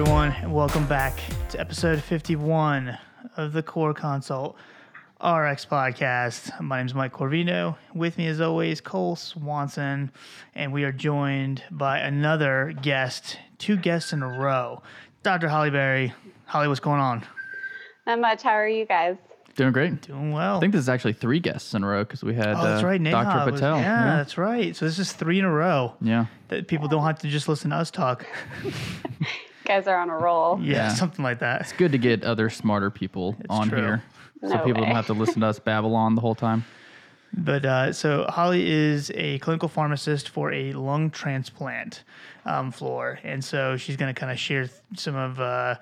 everyone, and welcome back to episode 51 of the Core Consult RX podcast. My name is Mike Corvino. With me, as always, Cole Swanson, and we are joined by another guest, two guests in a row. Dr. Holly Berry. Holly, what's going on? Not much. How are you guys? Doing great. Doing well. I think this is actually three guests in a row because we had oh, that's uh, right. Neha Dr. was- Patel. yeah, that's right. So this is three in a row. yeah. That people don't have to just listen to us talk. You guys are on a roll. Yeah, Yeah. something like that. It's good to get other smarter people on true. here, so No people way. don't have to listen to us babble on the whole time. But uh, so Holly is a clinical pharmacist for a lung transplant um, floor, and so she's going to kind of share th- some of uh,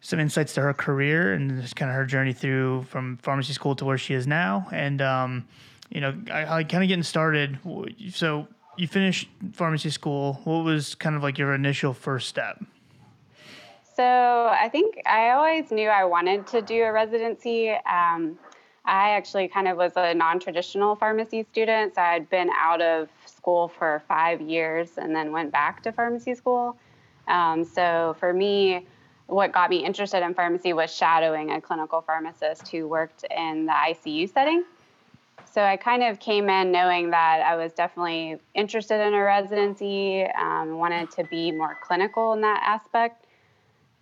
some insights to her career and just kind of her journey through from pharmacy school to where she is now. And um, you know, I, I kind of getting started. w- So you finished pharmacy school. What was kind of like your initial first step? So I think I always knew I wanted to do a residency. Um, I actually kind of was a non-traditional pharmacy student, so I'd been out of school for five years and then went back to pharmacy school. Um, so for me, what got me interested in pharmacy was shadowing a clinical pharmacist who worked in the ICU setting. So I kind of came in knowing that I was definitely interested in a residency, um, wanted to be more clinical in that aspect.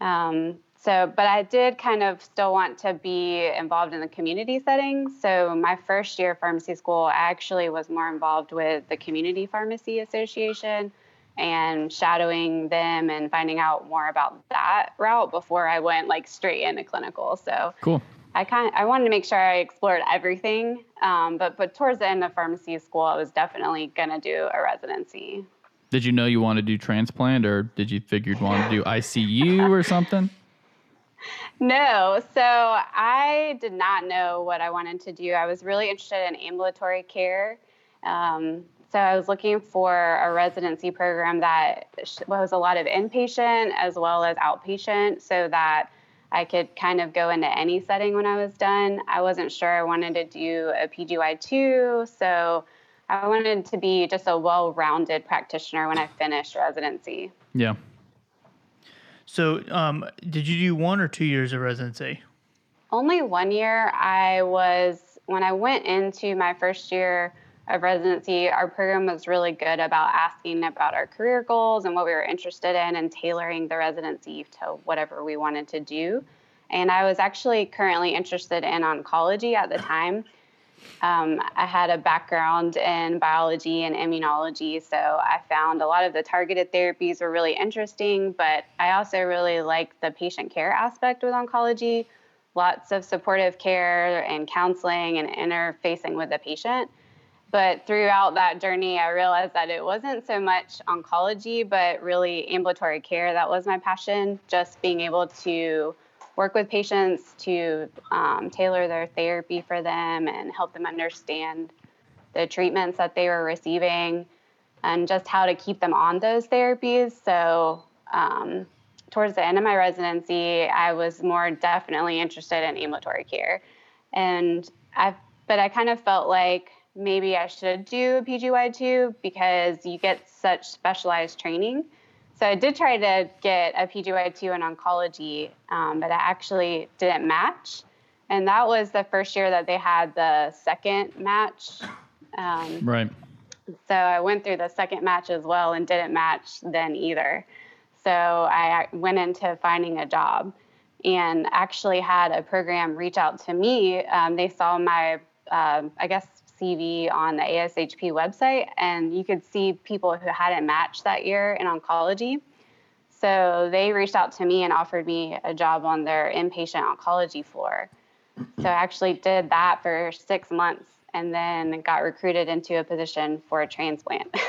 Um, so, but I did kind of still want to be involved in the community setting. So, my first year of pharmacy school, I actually was more involved with the Community Pharmacy Association and shadowing them and finding out more about that route before I went like straight into clinical. So, Cool. I kind I wanted to make sure I explored everything. Um, but but towards the end of pharmacy school, I was definitely gonna do a residency. Did you know you wanted to do transplant, or did you figure you'd want to do ICU or something? No, so I did not know what I wanted to do. I was really interested in ambulatory care. Um, so I was looking for a residency program that was a lot of inpatient as well as outpatient so that I could kind of go into any setting when I was done. I wasn't sure I wanted to do a PGY2, so I wanted to be just a well rounded practitioner when I finished residency. Yeah. So, um, did you do one or two years of residency? Only one year. I was, when I went into my first year of residency, our program was really good about asking about our career goals and what we were interested in and tailoring the residency to whatever we wanted to do. And I was actually currently interested in oncology at the time. Um, I had a background in biology and immunology, so I found a lot of the targeted therapies were really interesting, but I also really liked the patient care aspect with oncology lots of supportive care and counseling and interfacing with the patient. But throughout that journey, I realized that it wasn't so much oncology, but really ambulatory care. That was my passion, just being able to work with patients to um, tailor their therapy for them and help them understand the treatments that they were receiving and just how to keep them on those therapies. So, um, towards the end of my residency, I was more definitely interested in ambulatory care. And I, but I kind of felt like maybe I should do a PGY2 because you get such specialized training. So I did try to get a PGY2 in oncology, um, but I actually didn't match. And that was the first year that they had the second match. Um, Right. so I went through the second match as well and didn't match then either. So I went into finding a job and actually had a program reach out to me. Um, they saw my, um, I guess, CV on the ASHP website, and you could see people who hadn't matched that year in oncology. So they reached out to me and offered me a job on their inpatient oncology floor. So I actually did that for six months and then got recruited into a position for a transplant.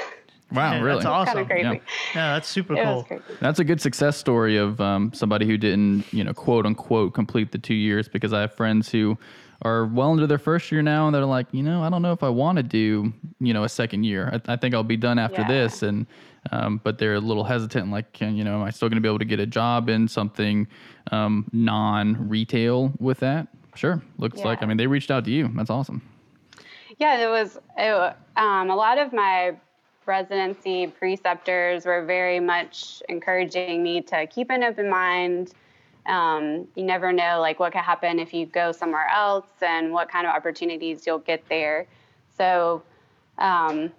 Wow. Yeah, really. That's awesome. kind of crazy. Yeah. No, that's super It cool. That's a good success story of um, somebody who didn't, you know, quote unquote, complete the two years. Because I have friends who are well into their first year now, and they're like, you know, I don't know if I want to do, you know, a second year. I, I think I'll be done after Yeah. this, and um, but they're a little hesitant. Like, can, you know, am I still going to be able to get a job in something um, non-retail with that? Sure. Looks like. I mean, they reached out to you. That's awesome. Yeah, it was it, um, a lot of my residency preceptors were very much encouraging me to keep an open mind. Um, you never know like what could happen if you go somewhere else and what kind of opportunities you'll get there. So um,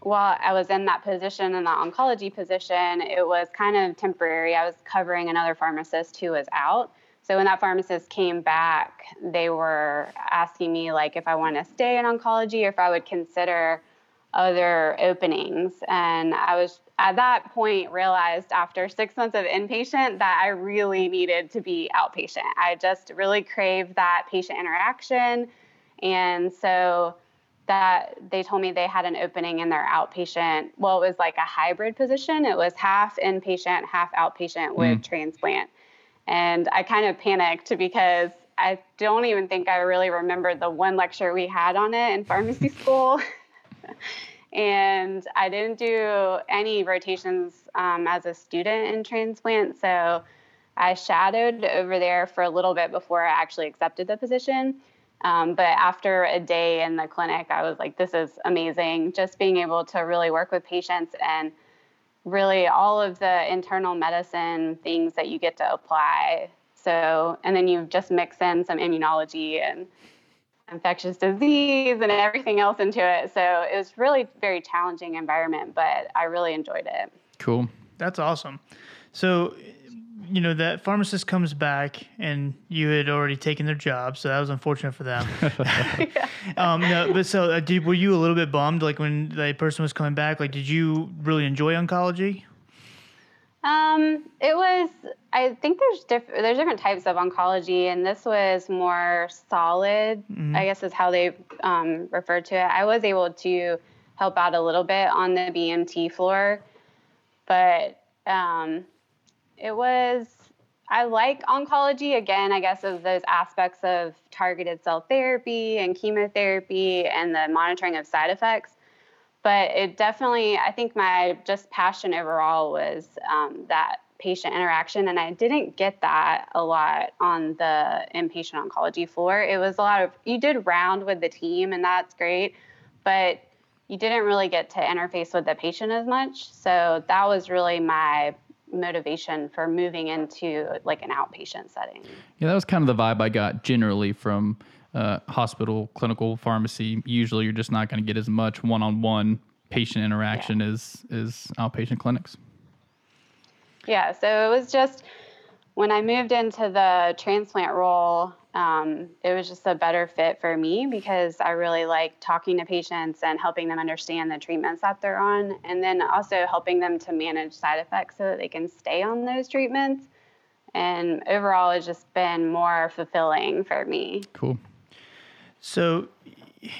while I was in that position, in the oncology position, it was kind of temporary. I was covering another pharmacist who was out. So when that pharmacist came back, they were asking me like if I want to stay in oncology or if I would consider other openings. And I was at that point realized after six months of inpatient that I really needed to be outpatient. I just really craved that patient interaction. And so that they told me they had an opening in their outpatient. Well, it was like a hybrid position. It was half inpatient, half outpatient with mm. transplant. And I kind of panicked because I don't even think I really remembered the one lecture we had on it in pharmacy school. And I didn't do any rotations um, as a student in transplant. So I shadowed over there for a little bit before I actually accepted the position. Um, but after a day in the clinic, I was like, this is amazing. Just being able to really work with patients and really all of the internal medicine things that you get to apply. So, and then you just mix in some immunology and infectious disease and everything else into it. So it was really very challenging environment, but I really enjoyed it. Cool. That's awesome. So you know that pharmacist comes back and you had already taken their job, so that was unfortunate for them. um, no, but so uh, did, were you a little bit bummed, like when the person was coming back? Like, did you really enjoy oncology? Um, it was. I think there's diff- there's different types of oncology, and this was more solid. Mm-hmm. I guess is how they um, referred to it. I was able to help out a little bit on the BMT floor, but um, it was I like oncology again, I guess, of those aspects of targeted cell therapy and chemotherapy and the monitoring of side effects. But it definitely, I think my just passion overall was um, that patient interaction. And I didn't get that a lot on the inpatient oncology floor. It was a lot of, you did round with the team, and that's great. But you didn't really get to interface with the patient as much. So that was really my motivation for moving into like an outpatient setting. Yeah, that was kind of the vibe I got generally from uh, hospital clinical pharmacy. Usually, you're just not going to get as much one-on-one patient interaction yeah. as as outpatient clinics. Yeah, so it was just when I moved into the transplant role, um, it was just a better fit for me because I really like talking to patients and helping them understand the treatments that they're on, and then also helping them to manage side effects so that they can stay on those treatments. And overall, it's just been more fulfilling for me. Cool. So,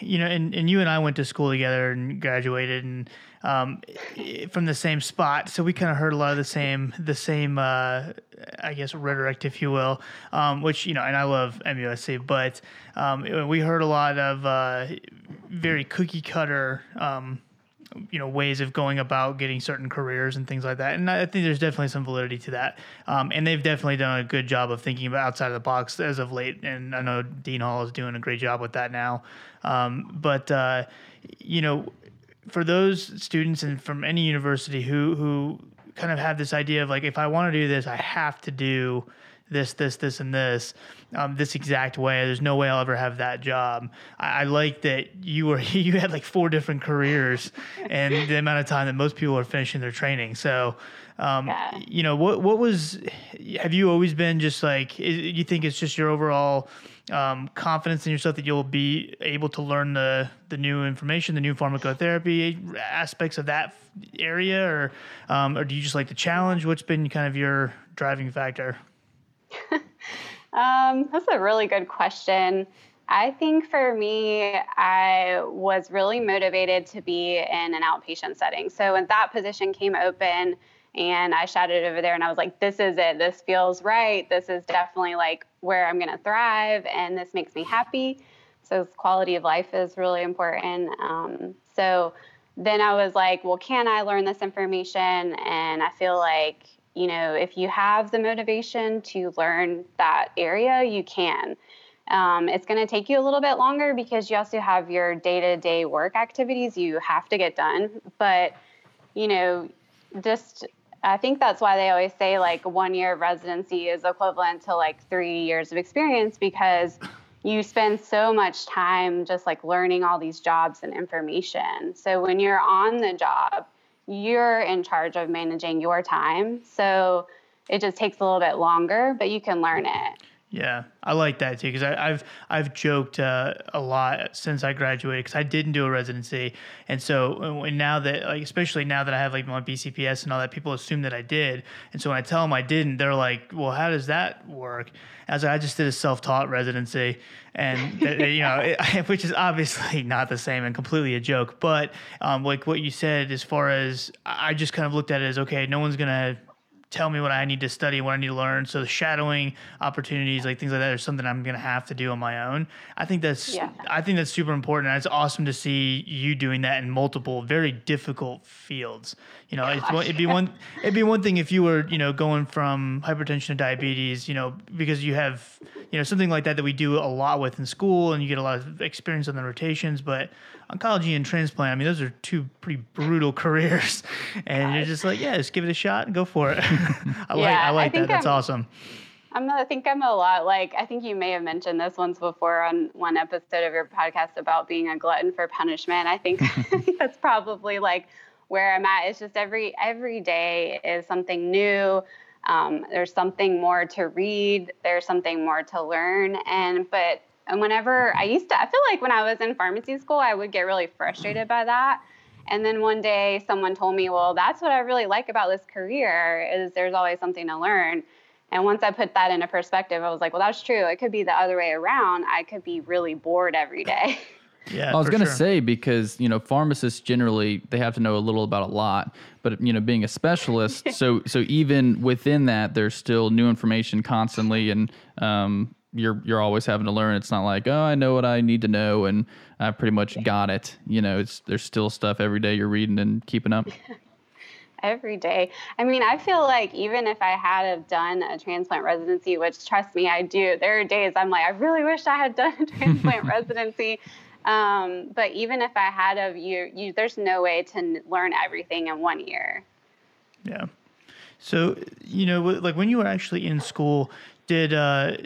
you know, and, and you and I went to school together and graduated, and um, from the same spot. So we kind of heard a lot of the same, the same, uh, I guess, rhetoric, if you will. Um, which you know, and I love MUSC, but um, we heard a lot of uh, very cookie cutter. Um, you know ways of going about getting certain careers and things like that. And i think there's definitely some validity to that. Um, and they've definitely done a good job of thinking about outside of the box as of late. And i know dean hall is doing a great job with that now. Um, but uh, you know for those students and from any university who who kind of have this idea of like if I want to do this, I have to do this, this, this, and this, um, this exact way. There's no way I'll ever have that job. I, I, like that you were you had like four different careers and the amount of time that most people are finishing their training. So, um, yeah. you know, what what was? Have you always been just like? You think it's just your overall um, confidence in yourself that you'll be able to learn the the new information, the new pharmacotherapy aspects of that area, or um, or do you just like the challenge? What's been kind of your driving factor? um, that's a really good question. I think for me, I was really motivated to be in an outpatient setting. So when that position came open, and I shouted over there and I was like, this is it. This feels right. This is definitely like where I'm going to thrive and this makes me happy. So quality of life is really important. Um, so then I was like, well, can I learn this information? And I feel like, you know, if you have the motivation to learn that area, you can. Um, it's going to take you a little bit longer because you also have your day to day work activities you have to get done. But, you know, just I think that's why they always say like one year of residency is equivalent to like three years of experience because you spend so much time just like learning all these jobs and information. So when you're on the job, you're in charge of managing your time. So it just takes a little bit longer, but you can learn it. Yeah, I like that too because I've I've joked uh, a lot since I graduated because I didn't do a residency, and so and now that like especially now that I have like my BCPS and all that, people assume that I did, and so when I tell them I didn't, they're like, "Well, how does that work?" As I just did a self-taught residency, and you know, it, which is obviously not the same and completely a joke, but um, like what you said as far as I just kind of looked at it as okay, no one's gonna tell me what I need to study, what I need to learn. So the shadowing opportunities, like things like that, are something I'm gonna have to do on my own. I think that's yeah. I think that's super important. And it's awesome to see you doing that in multiple very difficult fields. You know, it'd be one it'd be one thing if you were you know going from hypertension to diabetes. You know, because you have you know something like that that we do a lot with in school, and you get a lot of experience on the rotations, but oncology and transplant, I mean, those are two pretty brutal careers, and you're just like, yeah, just give it a shot and go for it. I yeah, like, I like I that. That's I'm, awesome. I'm, I think I'm a lot like I think you may have mentioned this once before on one episode of your podcast about being a glutton for punishment. I think that's probably like where I'm at. It's just every every day is something new. Um, there's something more to read. There's something more to learn, and but and whenever I used to, I feel like when I was in pharmacy school, I would get really frustrated by that. And then one day someone told me, well, that's what I really like about this career is there's always something to learn. And once I put that into perspective, I was like, well, that's true. It could be the other way around. I could be really bored every day. Yeah, I was going to sure. say because you know pharmacists generally they have to know a little about a lot, but you know being a specialist, so so even within that, there's still new information constantly, and um, you're you're always having to learn. It's not like oh I know what I need to know and I pretty much got it. You know, it's there's still stuff every day you're reading and keeping up. every day. I mean, I feel like even if I had have done a transplant residency, which trust me, I do. There are days I'm like, I really wish I had done a transplant residency. Um, but even if I had of you, you, there's no way to learn everything in one year. Yeah. So, you know, like when you were actually in school, did uh,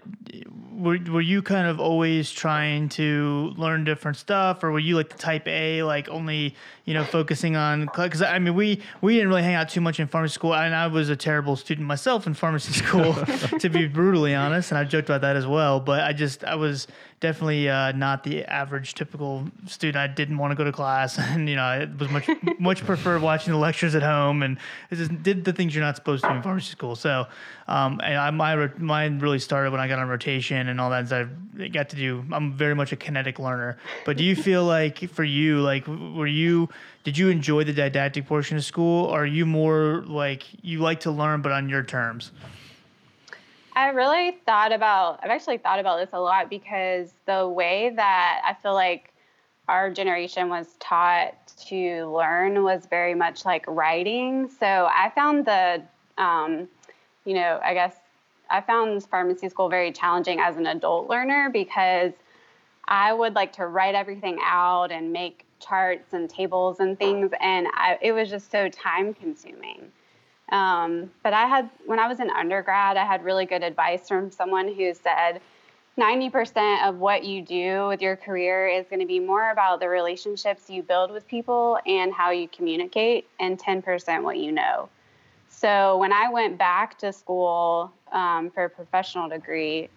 were were you kind of always trying to learn different stuff, or were you like the type A, like only you know focusing on? Because I mean, we we didn't really hang out too much in pharmacy school, and I was a terrible student myself in pharmacy school, to be brutally honest, and I joked about that as well. But I just I was definitely uh, not the average typical student. I didn't want to go to class, and you know, I was much much preferred watching the lectures at home and just did the things you're not supposed to in pharmacy school. So, um, and I, my mine really started when I got on rotation and all that. I got to do. I'm very much a kinetic learner. But do you feel like for you, like, were you? Did you enjoy the didactic portion of school? Or are you more like you like to learn but on your terms? I really thought about, I've actually thought about this a lot because the way that I feel like our generation was taught to learn was very much like writing. So I found the, um, you know, I guess I found pharmacy school very challenging as an adult learner because I would like to write everything out and make charts and tables and things, and I, it was just so time consuming. Um, but I had, when I was in undergrad, I had really good advice from someone who said 90% of what you do with your career is going to be more about the relationships you build with people and how you communicate, and 10% what you know. So when I went back to school um, for a professional degree,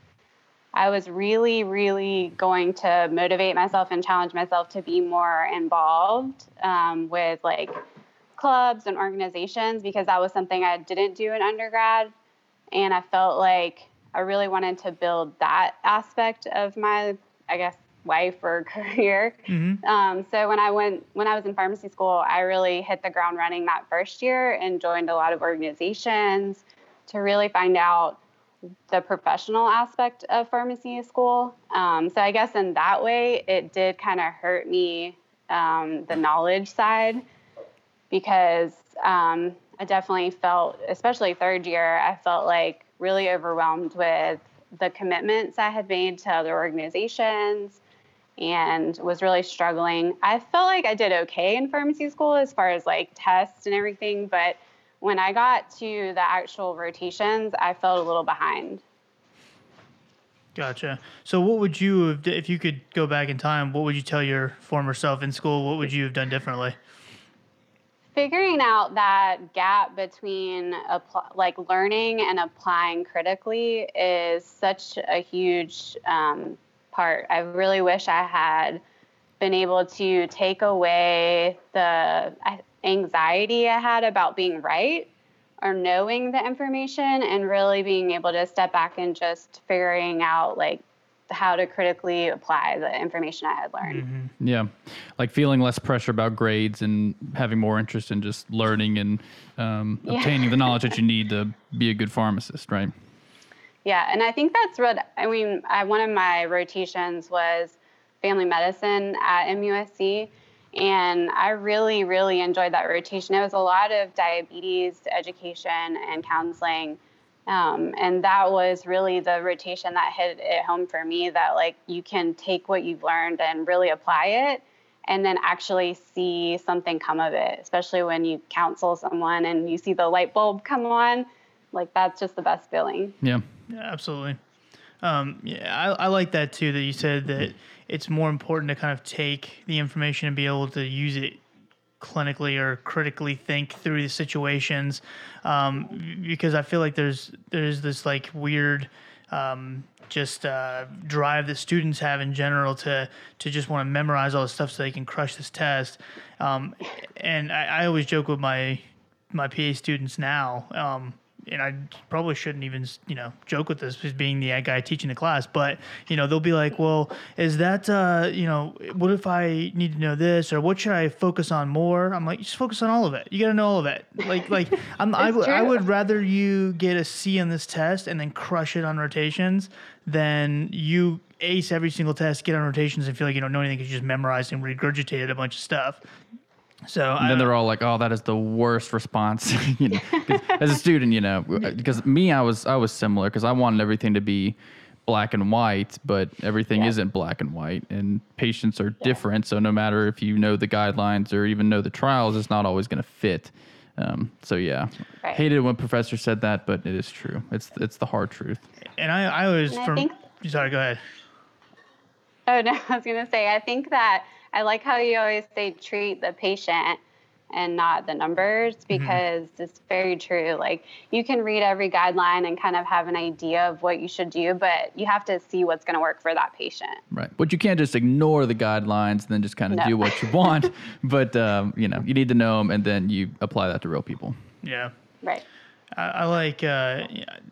I was really, really going to motivate myself and challenge myself to be more involved um, with like clubs and organizations because that was something I didn't do in undergrad. And I felt like I really wanted to build that aspect of my, I guess, life or career. Mm-hmm. Um, so when I went, when I was in pharmacy school, I really hit the ground running that first year and joined a lot of organizations to really find out the professional aspect of pharmacy school. Um, so I guess in that way, it did kind of hurt me um, the knowledge side because um, I definitely felt, especially third year, I felt like really overwhelmed with the commitments I had made to other organizations and was really struggling. I felt like I did okay in pharmacy school as far as like tests and everything, but when I got to the actual rotations, I felt a little behind. Gotcha. So, what would you have, if you could go back in time, what would you tell your former self in school? What would you have done differently? Figuring out that gap between like learning and applying critically is such a huge um, part. I really wish I had been able to take away the anxiety I had about being right or knowing the information and really being able to step back and just figuring out like how to critically apply the information I had learned. Mm-hmm. Yeah, like feeling less pressure about grades and having more interest in just learning and um, yeah. obtaining the knowledge that you need to be a good pharmacist, right? Yeah, and I think that's what I mean. I, one of my rotations was family medicine at MUSC, and I really, really enjoyed that rotation. It was a lot of diabetes education and counseling. Um, and that was really the rotation that hit it home for me that like you can take what you've learned and really apply it and then actually see something come of it, especially when you counsel someone and you see the light bulb come on. Like that's just the best feeling. Yeah. Yeah, absolutely. Um, yeah, I, I like that too. That you said that it's more important to kind of take the information and be able to use it clinically or critically think through the situations, um, because I feel like there's there's this like weird. Um, just uh, drive that students have in general to to just want to memorize all the stuff so they can crush this test. Um, and I, I, always joke with my my PA students now. And I probably shouldn't even you know joke with this as being the guy teaching the class, but you know they'll be like, well, is that uh, you know what if I need to know this or what should I focus on more? I'm like, just focus on all of it. You got to know all of it. Like like I'm I, w- I would rather you get a C on this test and then crush it on rotations than you ace every single test, get on rotations, and feel like you don't know anything because you just memorized and regurgitated a bunch of stuff. So and then they're all like, "Oh, that is the worst response." you know, as a student, you know, because me, I was I was similar because I wanted everything to be black and white, but everything yeah. isn't black and white, and patients are yeah. different. So no matter if you know the guidelines or even know the trials, it's not always going to fit. Um, so yeah, right. hated when professor said that, but it is true. It's it's the hard truth. And I I was and from. I think, sorry, go ahead. Oh no, I was going to say I think that I like how you always say treat the patient and not the numbers mm-hmm. because mm-hmm. it's very true. Like you can read every guideline and kind of have an idea of what you should do, but you have to see what's going to work for that patient. Right. But you can't just ignore the guidelines and then just kind of no. do what you want. but um, you know, you need to know them and then you apply that to real people. Yeah. Right. I, I like. Uh,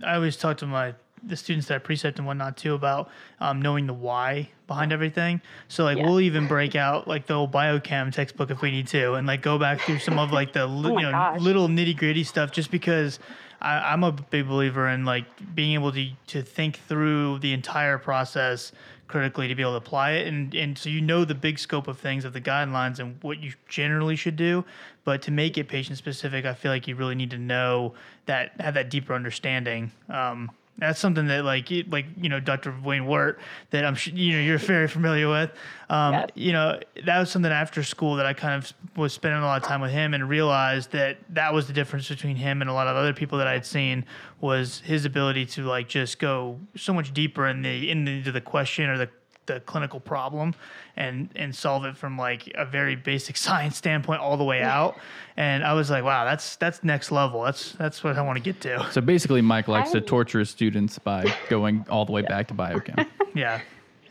I always talk to my the students that I precept and whatnot too about um, knowing the why behind everything. So like yeah. we'll even break out like the old biochem textbook if we need to, and like go back through some of like the oh you know gosh. little nitty gritty stuff, just because I, am a big believer in like being able to to think through the entire process critically to be able to apply it and and so you know the big scope of things of the guidelines and what you generally should do but to make it patient specific i feel like you really need to know that have that deeper understanding um, that's something that like like you know Dr. Wayne Weart that I'm you know you're very familiar with. Um, yes. You know that was something after school that I kind of was spending a lot of time with him and realized that that was the difference between him and a lot of other people that I had seen was his ability to like just go so much deeper in the into the question or the the clinical problem and and solve it from like a very basic science standpoint all the way out. And I was like, wow, that's that's next level. That's that's what I want to get to. So basically, Mike likes to torture his students by going all the way back to biochem. Yeah.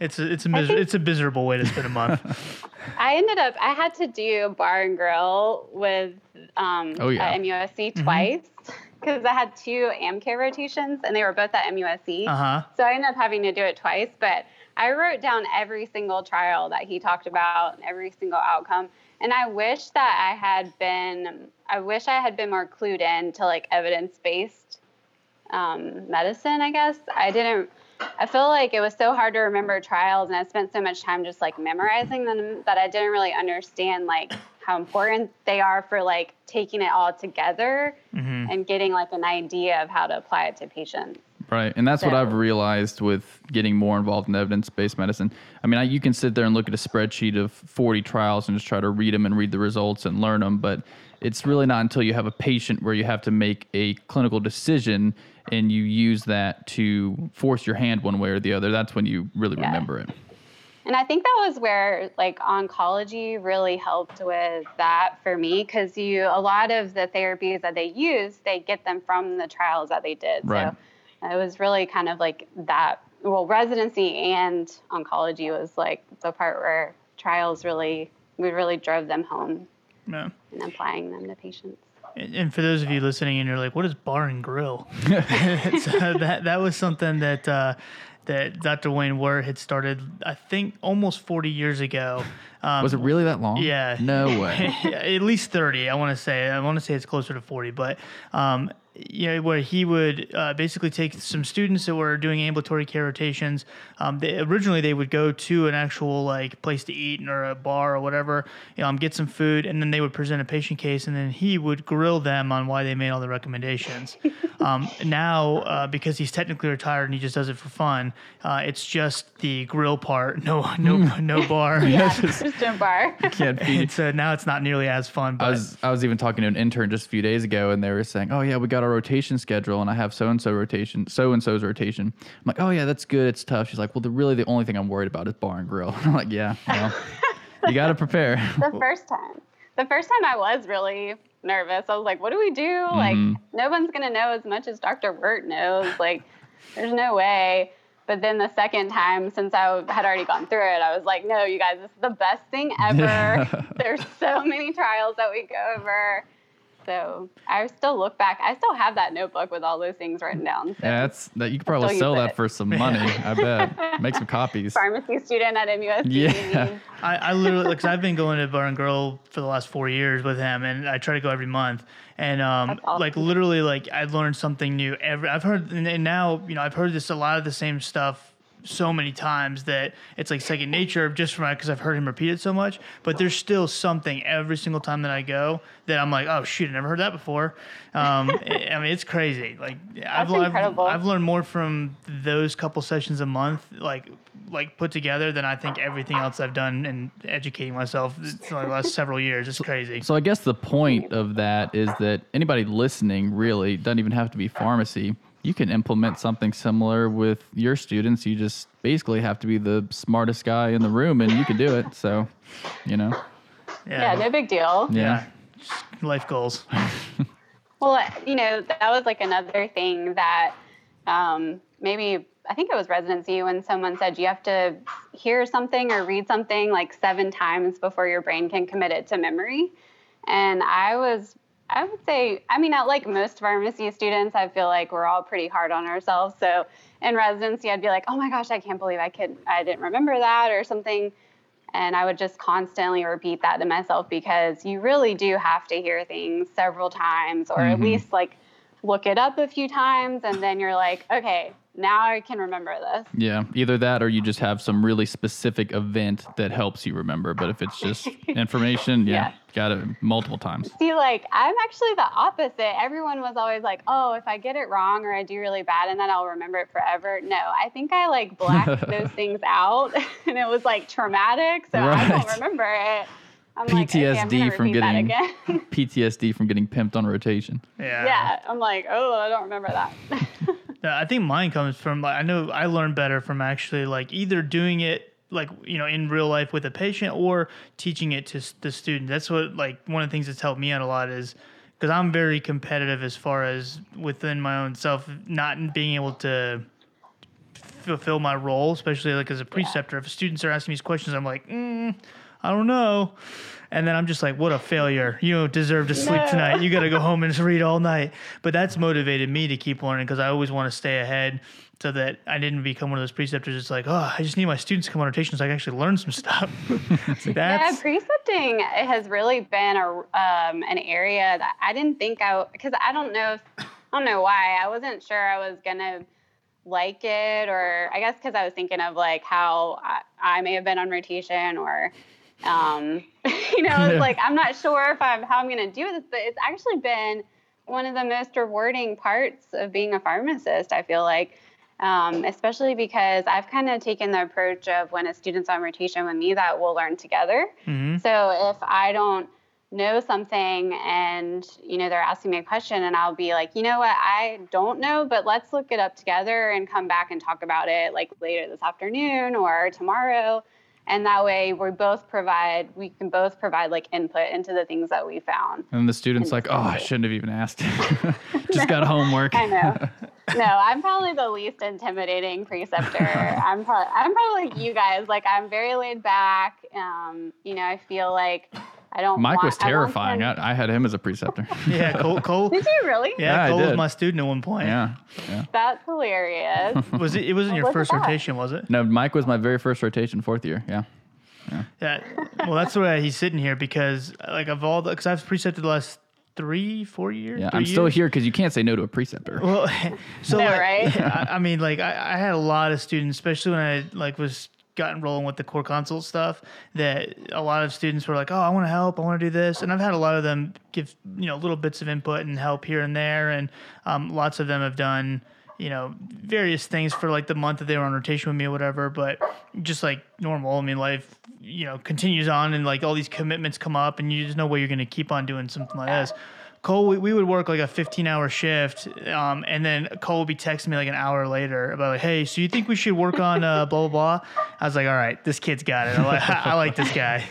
It's a, it's a miser- it's a miserable way to spend a month. I ended up I had to do bar and grill with um, oh, yeah. at MUSC mm-hmm. twice because I had two AmCare rotations and they were both at MUSC. Uh-huh. So I ended up having to do it twice, but I wrote down every single trial that he talked about and every single outcome. And I wish that I had been, I wish I had been more clued in to like evidence based um, medicine, I guess. I didn't, I feel like it was so hard to remember trials and I spent so much time just like memorizing them that I didn't really understand like how important they are for like taking it all together mm-hmm. and getting like an idea of how to apply it to patients. Right. And that's what I've realized with getting more involved in evidence based medicine. I mean, I, you can sit there and look at a spreadsheet of 40 trials and just try to read them and read the results and learn them. But it's really not until you have a patient where you have to make a clinical decision and you use that to force your hand one way or the other. That's when you really Yeah. remember it. And I think that was where like oncology really helped with that for me because you a lot of the therapies that they use, they get them from the trials that they did. Right. So it was really kind of like that well, residency and oncology was like the part where trials really we really drove them home Yeah. and applying them to patients. And and for those of you listening, and you're like, "What is bar and grill?" so that that was something that uh, that Dr. Wayne Weart had started, I think, almost 40 years ago. Um, Was it really that long? Yeah. No way. At least 30, I want to say. I want to say it's closer to 40, but um, you know, where he would uh, basically take some students that were doing ambulatory care rotations. Um, they, originally, they would go to an actual like place to eat or a bar or whatever, um, get some food, and then they would present a patient case, and then he would grill them on why they made all the recommendations. um, now, uh, because he's technically retired and he just does it for fun, uh, it's just the grill part, no, no, no bar. Yeah, just a bar. Can't feed And so now it's not nearly as fun. But I was I was even talking to an intern just a few days ago, and they were saying, "Oh yeah, we got our rotation schedule, and I have so and so rotation, so and so's rotation." I'm like, "Oh yeah, that's good. It's tough." She's like, "Well, the really the only thing I'm worried about is bar and grill." I'm like, "Yeah, well, you got to prepare." the first time. The first time I was really nervous. I was like, what do we do? Like, mm-hmm. no one's going to know as much as Dr. Weart knows. Like, there's no way. But then the second time, since I had already gone through it, I was like, no, you guys, this is the best thing ever. There's so many trials that we go over. So I still look back. I still have that notebook with all those things written down. So Yeah, that's that. You could probably sell that it. for some money. I bet. Make some copies. pharmacy student at MUSC. Yeah. I, I literally, because I've been going to Bar and Grill for the last four years with him, and I try to go every month. And um, awesome. like literally, like I learned something new every. I've heard, and, and now you know, I've heard this a lot of the same stuff so many times that it's like second nature just from because I've heard him repeat it so much. But there's still something every single time that I go that I'm like, oh shoot, I never heard that before. Um, I I mean, it's crazy. Like I've, That's I've. I've learned more from those couple sessions a month, like like put together, than I think everything else I've done in educating myself for the last several years. It's crazy. So I guess the point of that is that anybody listening really doesn't even have to be pharmacy. You can implement something similar with your students. You just basically have to be the smartest guy in the room, and you can do it. So, you know, Yeah, no big deal. yeah, yeah. Life goals. Well, you know, that was like another thing that um, maybe I think it was residency when someone said you have to hear something or read something like seven times before your brain can commit it to memory. And I was, I would say, I mean, like most pharmacy students, I feel like we're all pretty hard on ourselves. So in residency, I'd be like, oh my gosh, I can't believe I could, I didn't remember that or something. And I would just constantly repeat that to myself because you really do have to hear things several times or at mm-hmm. least like look it up a few times. And then you're like, okay, now I can remember this. yeah. Either that, or you just have some really specific event that helps you remember. But if it's just information, yeah, Yeah. got it multiple times. See, like, I'm actually the opposite. Everyone was always like, oh, if I get it wrong or I do really bad and then I'll remember it forever. No, I think I like blacked those things out and it was like traumatic. So I Right. don't remember it. I'm like, okay, I'm PTSD from repeat that getting again. PTSD from getting pimped on rotation. Yeah. yeah, I'm like, oh, I don't remember that. Yeah, I think mine comes from like I know I learned better from actually like either doing it like you know in real life with a patient or teaching it to the student. That's what like one of the things that's helped me out a lot is because I'm very competitive as far as within my own self not being able to fulfill my role, especially like as a preceptor. If students are asking me these questions, I'm like, mm, I don't know. And then I'm just like, what a failure. You don't deserve to sleep No. tonight. You got to go home and just read all night. But that's motivated me to keep learning because I always want to stay ahead so that I didn't become one of those preceptors. It's like, oh, I just need my students to come on rotation so I can actually learn some stuff. It's like, Yeah, precepting has really been a um, an area that I didn't think I because I don't know if I don't know why I wasn't sure I was gonna like it or I guess because I was thinking of like how I, I may have been on rotation or um, you know it's like I'm not sure if I'm how I'm gonna do this but it's actually been one of the most rewarding parts of being a pharmacist. I feel like, um, especially because I've kind of taken the approach of when a student's on rotation with me that we'll learn together. Mm-hmm. So if I don't know something and you know they're asking me a question and I'll be like, you know what, I don't know, but let's look it up together and come back and talk about it like later this afternoon or tomorrow and that way we both provide we can both provide like input into the things that we found. And the student's like, oh, I shouldn't have even asked. Just got homework. i know. No i'm probably the least intimidating preceptor. I'm probably i'm probably like you guys. Like i'm very laid back. Um you know i feel like i don't Mike want, was I want terrifying. them- I, I had him as a preceptor. Yeah, Cole. Cole did you really yeah, Yeah, I Cole was my student at one point. yeah, yeah. that's hilarious Was it? It wasn't your Look first that. rotation, was it? No, Mike was my very first rotation, fourth year. Yeah. Yeah. Well, that's the way he's sitting here because, like, of all the, because I've precepted the last three, four years. Yeah. I'm still here because you can't say no to a preceptor. Well, so No, like, right? I, I mean, like, I, I had a lot of students, especially when I like was gotten rolling with the core consult stuff. That a lot of students were like, "Oh, I want to help. I want to do this," and I've had a lot of them give you know little bits of input and help here and there, and um, lots of them have done you know various things for like the month that they were on rotation with me or whatever. But just like normal, I mean, life you know continues on, and like all these commitments come up, and you just know where you're going to keep on doing something like this. Cole, we, we would work like a 15 hour shift, um, and then Cole would be texting me like an hour later about like, hey, so you think we should work on uh, blah blah blah? I was like, all right, this kid's got it. I like, I like this guy.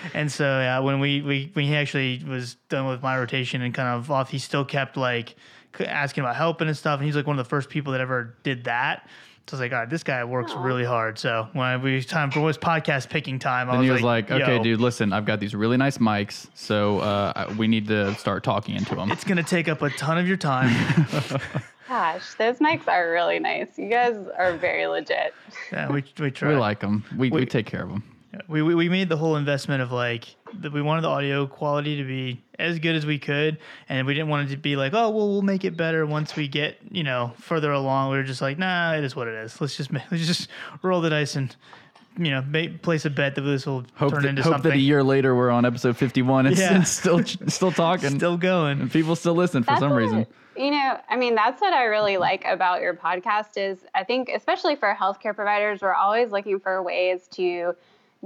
and so yeah, when we, we when he actually was done with my rotation and kind of off, he still kept like asking about helping and stuff, and he's like one of the first people that ever did that. So I was like, all right, this guy works really hard. So when it was time for was podcast picking time, I And was, he was like, okay, yo, dude, listen, I've got these really nice mics, so uh, we need to start talking into them. It's gonna take up a ton of your time. gosh those mics are really nice you guys are very legit Yeah, we we try. We like them. We, we We- take care of them. We, we we made the whole investment of like that we wanted the audio quality to be as good as we could, and we didn't want it to be like, oh, well, we'll make it better once we get you know further along. We were just like, nah, it is what it is. Let's just ma- let's just roll the dice and you know make, place a bet that this will Hope, turn that, into hope something. that a year later we're on episode 51 and, Yeah. and still still talking. Still going. and people still listen for That's some what- reason. You know, I mean, that's what I really like about your podcast is I think especially for healthcare providers, we're always looking for ways to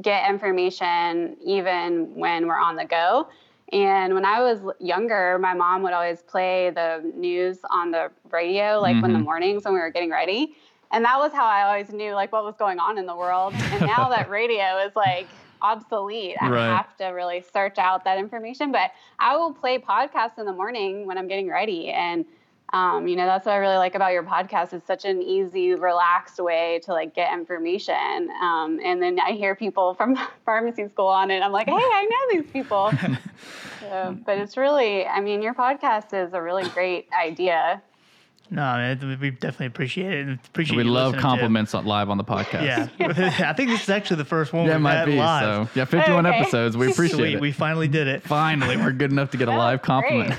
get information even when we're on the go. And when I was younger, my mom would always play the news on the radio, like when the Mhm. mornings when we were getting ready. And that was how I always knew like what was going on in the world. And now that radio is like obsolete, I Right. have to really search out that information. But I will play podcasts in the morning when I'm getting ready. And um, you know, that's what I really like about your podcast. It's such an easy, relaxed way to like get information. Um, and then I hear people from pharmacy school on it. I'm like, hey, I know these people. so, but it's really, I mean, your podcast is a really great idea. No, man, we definitely appreciate it. and Appreciate We love compliments on, live on the podcast. Yeah, I think this is actually the first one Yeah, it we've might had be. live. So, yeah, 51 Okay. episodes. We appreciate Sweet, it. we finally did it. Finally, we're good enough to get a That live was compliment.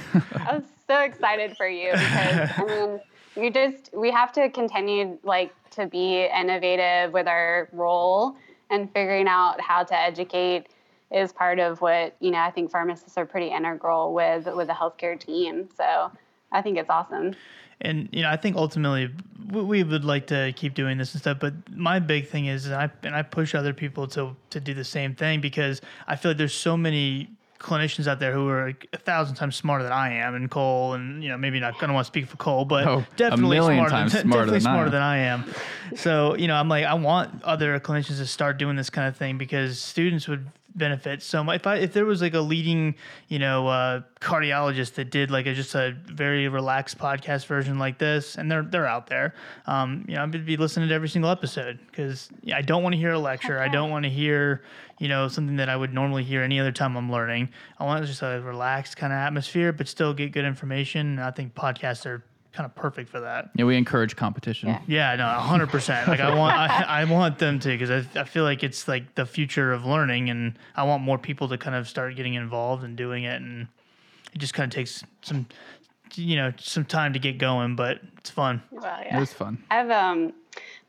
Great. I was so excited for you because I mean, you just we have to continue like to be innovative with our role and figuring out how to educate is part of what you know. I think pharmacists are pretty integral with with the healthcare team. So I think it's awesome. and you know i think ultimately we, we would like to keep doing this and stuff but my big thing is and i and i push other people to to do the same thing because i feel like there's so many clinicians out there who are like a thousand times smarter than I am, and Cole, and you know maybe not gonna want to speak for Cole, but Oh, definitely smarter, than, smarter definitely than smarter am. than I am. So you know, I'm like, I want other clinicians to start doing this kind of thing because students would benefit so much. If I if there was like a leading, you know, uh, cardiologist that did like a, just a very relaxed podcast version like this, and they're they're out there, um, you know, I'd be listening to every single episode because I don't want to hear a lecture. I don't want to hear, you know, something that I would normally hear any other time I'm learning. I want just a relaxed kind of atmosphere, but still get good information. And I think podcasts are kind of perfect for that. Yeah, we encourage competition. Yeah. Yeah, no, hundred percent. Like I want, I, I want them to because I, I feel like it's like the future of learning, and I want more people to kind of start getting involved and doing it, and it just kind of takes some, you know, some time to get going, but it's fun. Well, It yeah. was fun. I've um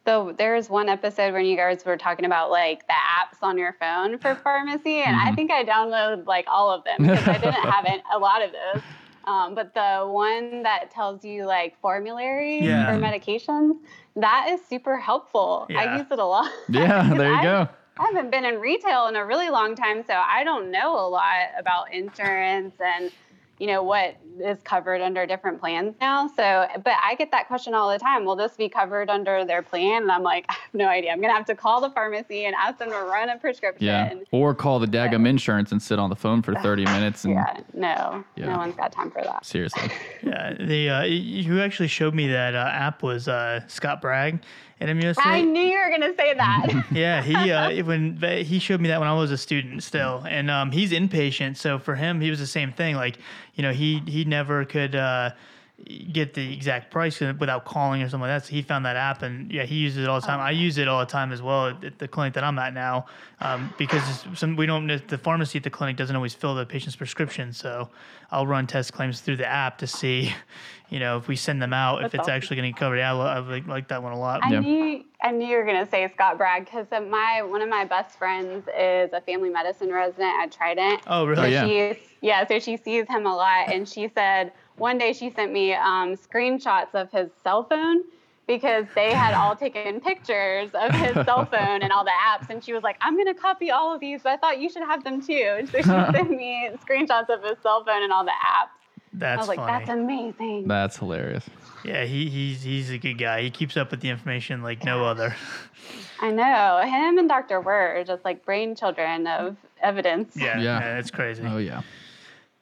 so there was one episode when you guys were talking about like the apps on your phone for pharmacy and I think I downloaded like all of them because I didn't have it, a lot of those. Um, but the one that tells you like formulary Yeah. for medications, that is super helpful. Yeah. I use it a lot. Yeah, there you I- go. I haven't been in retail in a really long time, so I don't know a lot about insurance and you know what is covered under different plans now. So, but I get that question all the time. Will this be covered under their plan? And I'm like, I have no idea. I'm gonna have to call the pharmacy and ask them to run a prescription. Yeah. Or call the daggum insurance and sit on the phone for 30 minutes and Yeah, no, Yeah. no one's got time for that. seriously. Yeah, the uh, y- who actually showed me that uh, app was uh, Scott Bragg at MUSC. I knew you were gonna say that. Yeah, he uh, when he showed me that when I was a student still, and um, he's inpatient. So for him, he was the same thing. Like you know, he he never could uh, get the exact price without calling or something like that. So he found that app, and yeah, he uses it all the time. I use it all the time as well at, at the clinic that I'm at now, um, because some we don't the pharmacy at the clinic doesn't always fill the patient's prescription. So I'll run test claims through the app to see. You know, if we send them out, if it's awesome. actually going to get covered. Yeah, I, I like, like that one a lot. I Yeah. knew I knew you were gonna say Scott Bragg because my one of my best friends is a family medicine resident at Trident. Oh, really? Oh, yeah. She's, yeah, so she sees him a lot, and she said one day she sent me um, screenshots of his cell phone because they had all taken pictures of his cell phone and all the apps, and she was like, "I'm gonna copy all of these, but I thought you should have them too." And so she sent me screenshots of his cell phone and all the apps. That's I was like, funny. "That's amazing." That's hilarious. Yeah, he, he's he's a good guy. He keeps up with the information like no other. I know him and Dr. Weart are just like brain children of evidence. Yeah, Yeah. yeah, it's crazy. Oh yeah.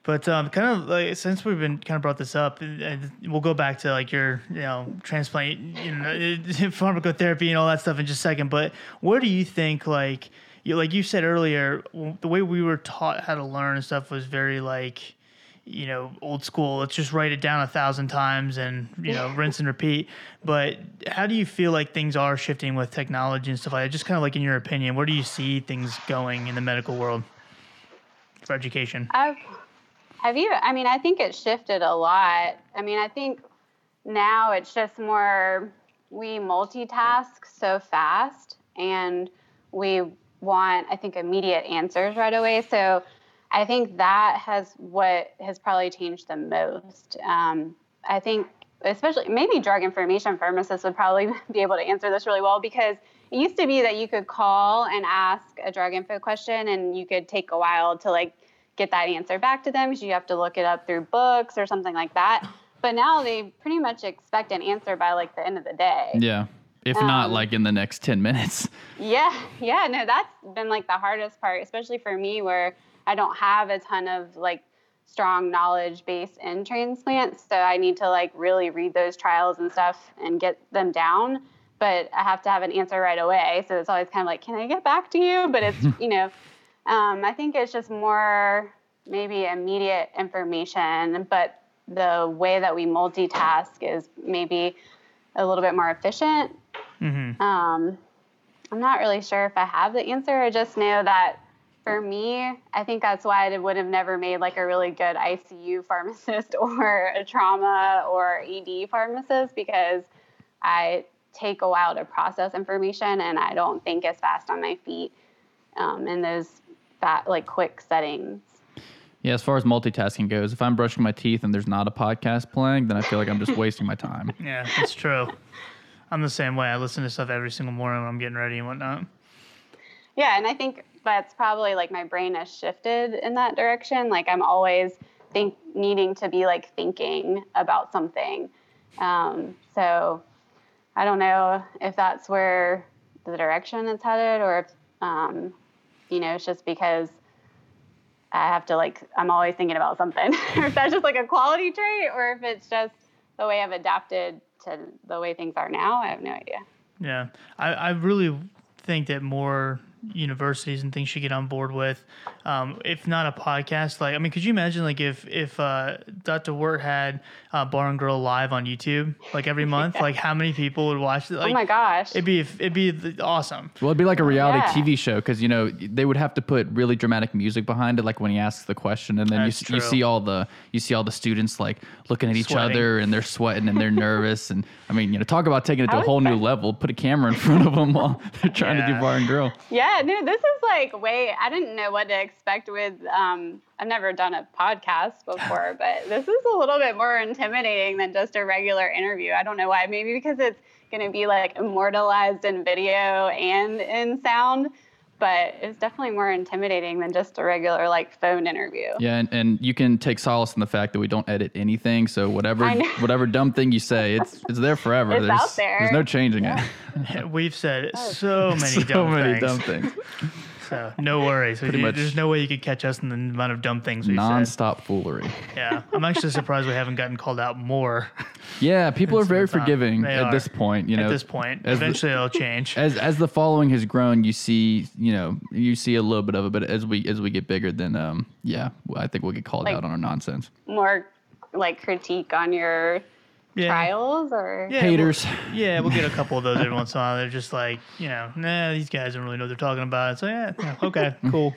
But um, kind of like since we've been kind of brought this up, and we'll go back to like your you know transplant, you know, pharmacotherapy and all that stuff in just a second. But where do you think like you like you said earlier, the way we were taught how to learn and stuff was very like you know old school. Let's just write it down a thousand times and you know rinse and repeat. But how do you feel like things are shifting with technology and stuff like that? Just kind of like in your opinion, where do you see things going in the medical world for education? I've, have you? I mean, I think it shifted a lot. I mean, I think now it's just more we multitask so fast and we want, I think, immediate answers right away. So I think that has what has probably changed the most. Um, I think, especially maybe drug information pharmacists would probably be able to answer this really well because it used to be that you could call and ask a drug info question and you could take a while to like get that answer back to them because you have to look it up through books or something like that. But now they pretty much expect an answer by like the end of the day. Yeah. If not Um, like in the next 10 minutes. Yeah, yeah, no, that's been like the hardest part, especially for me where I don't have a ton of like strong knowledge base in transplants. So I need to like really read those trials and stuff and get them down. But I have to have an answer right away. So it's always kind of like, can I get back to you? But it's, you know, um, I think it's just more maybe immediate information, but the way that we multitask is maybe a little bit more efficient. Mm-hmm. Um, I'm not really sure if I have the answer. I just know that for me, I think that's why I would have never made like a really good ICU pharmacist or a trauma or ED pharmacist because I take a while to process information and I don't think as fast on my feet um, in those fat, like quick settings. Yeah, as far as multitasking goes, if I'm brushing my teeth and there's not a podcast playing, then I feel like I'm just wasting my time. Yeah, that's true. I'm the same way. I listen to stuff every single morning when I'm getting ready and whatnot. Yeah, and I think that's probably like my brain has shifted in that direction. Like I'm always think needing to be like thinking about something. Um, so I don't know if that's where the direction it's headed, or if um, you know it's just because I have to like I'm always thinking about something, if that's just like a quality trait, or if it's just the way I've adapted to the way things are now. I have no idea. Yeah, I, I really think that more universities and things should get on board with, um, if not a podcast. Like, I mean, could you imagine like if if uh, Dr. Weart had uh, Bar and Grill live on YouTube like every month? Like, how many people would watch it? Like, oh my gosh. It'd be it'd be awesome. Well, it'd be like a reality Yeah. TV show because you know they would have to put really dramatic music behind it, like when he asks the question, and then you, That's you true. see all the you see all the students like looking at each Sweating. other and they're sweating and they're nervous, and I mean you know talk about taking it to I a would whole new say- level. Put a camera in front of them while they're trying to do bar and grill. Yeah, Yeah, no, this is like way. I didn't know what to expect with. Um, I've never done a podcast before, but this is a little bit more intimidating than just a regular interview. I don't know why. Maybe because it's going to be like immortalized in video and in sound but it's definitely more intimidating than just a regular like phone interview. Yeah, and, and you can take solace in the fact that we don't edit anything. So whatever whatever dumb thing you say, it's it's there forever. It's there's, out there. There's no changing Yeah. it. We've said oh. so many so dumb many things. dumb things. So no worries. Pretty You- much- There's no way you could catch us in the amount of dumb things we said. Non-stop foolery. Yeah, I'm actually surprised we haven't gotten called out more Yeah, people are very forgiving They at are. this point. You know, at this point. as the- Eventually, it'll change. as as the following has grown, you see, you know, you see a little bit of it. But as we as we get bigger, then um, yeah, I think we'll get called Like- out on our nonsense. More like critique on your yeah. trials or Yeah, Haters. We'll, yeah, we'll get a couple of those every once in a while. They're just like, you know, nah, these guys don't really know what they're talking about. So yeah, yeah, okay, cool.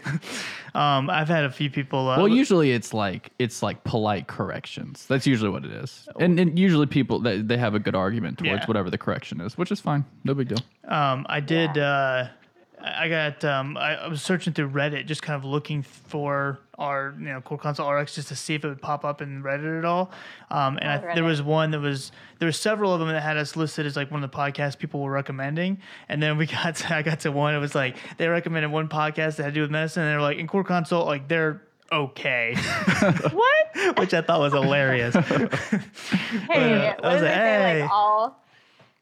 um, I've had a few people. Uh, Well, usually it's like it's like polite corrections. That's usually what it is, and, and usually people they, they have a good argument towards Yeah. whatever the correction is, which is fine, no big deal. Um, I did. Uh, I got. Um, I, I was searching through Reddit, just kind of looking for our, you know, CorConsult Rx, just to see if it would pop up in Reddit at all. Um, and I, Oh, there was one that was. There were several of them that had us listed as like one of the podcasts people were recommending. And then we got. To, I got to one. It was like they recommended one podcast that had to do with medicine, and they're like, in Core Console, like they're okay, what? which I thought was hilarious. Hey, I what was it like, hey. Like all,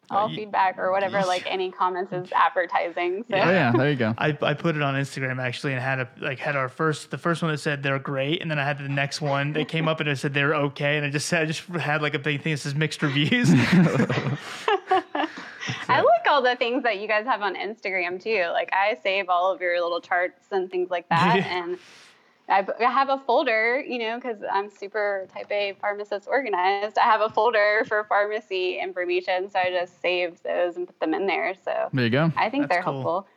all you- feedback or whatever. Like any comments is advertising. So Oh yeah, there you go. I, I put it on Instagram actually and had a like had our first the first one that said they're great and then I had the next one that came up and it said they're okay and I just said I just had like a big thing that says mixed reviews. I like all the things that you guys have on Instagram too. Like I save all of your little charts and things like that, Yeah. and I b- I have a folder, you know, because I'm super type A pharmacist organized. I have a folder for pharmacy information, so I just save those and put them in there. So There you go. I think That's they're cool. helpful.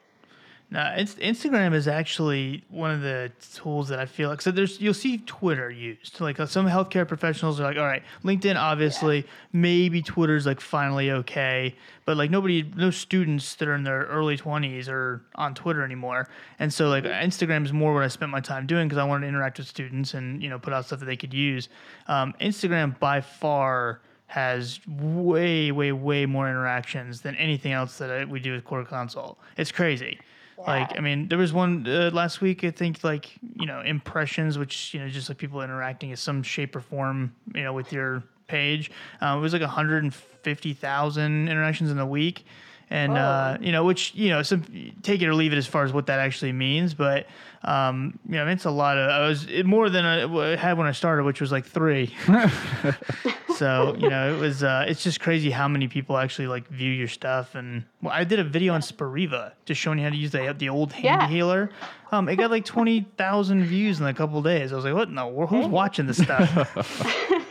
No, Instagram is actually one of the tools that I feel like. So there's you'll see Twitter used. Like uh, some healthcare professionals are like, all right, LinkedIn obviously, maybe Twitter's like finally okay, but like nobody, no students that are in their early 20s are on Twitter anymore. And so like Instagram is more what I spent my time doing because I wanted to interact with students and you know put out stuff that they could use. Um, Instagram by far has way, way, way more interactions than anything else that I, we do with CorConsult. It's crazy. Like, I mean, there was one uh, last week. I think, like, you know, impressions, which you know, just like people interacting in some shape or form, you know, with your page. Uh, it was like 150,000 interactions in a week, and uh, you know, which you know, some take it or leave it as far as what that actually means. But um, you know, it's a lot of. I was it, more than I I had when I started, which was like three. so you know, it was. Uh, it's just crazy how many people actually like view your stuff. And well, I did a video on Spiriva, just showing you how to use the the old hand Yeah. healer. Um, it got like twenty thousand views in a couple of days. I was like, what in the world? Who's watching this stuff?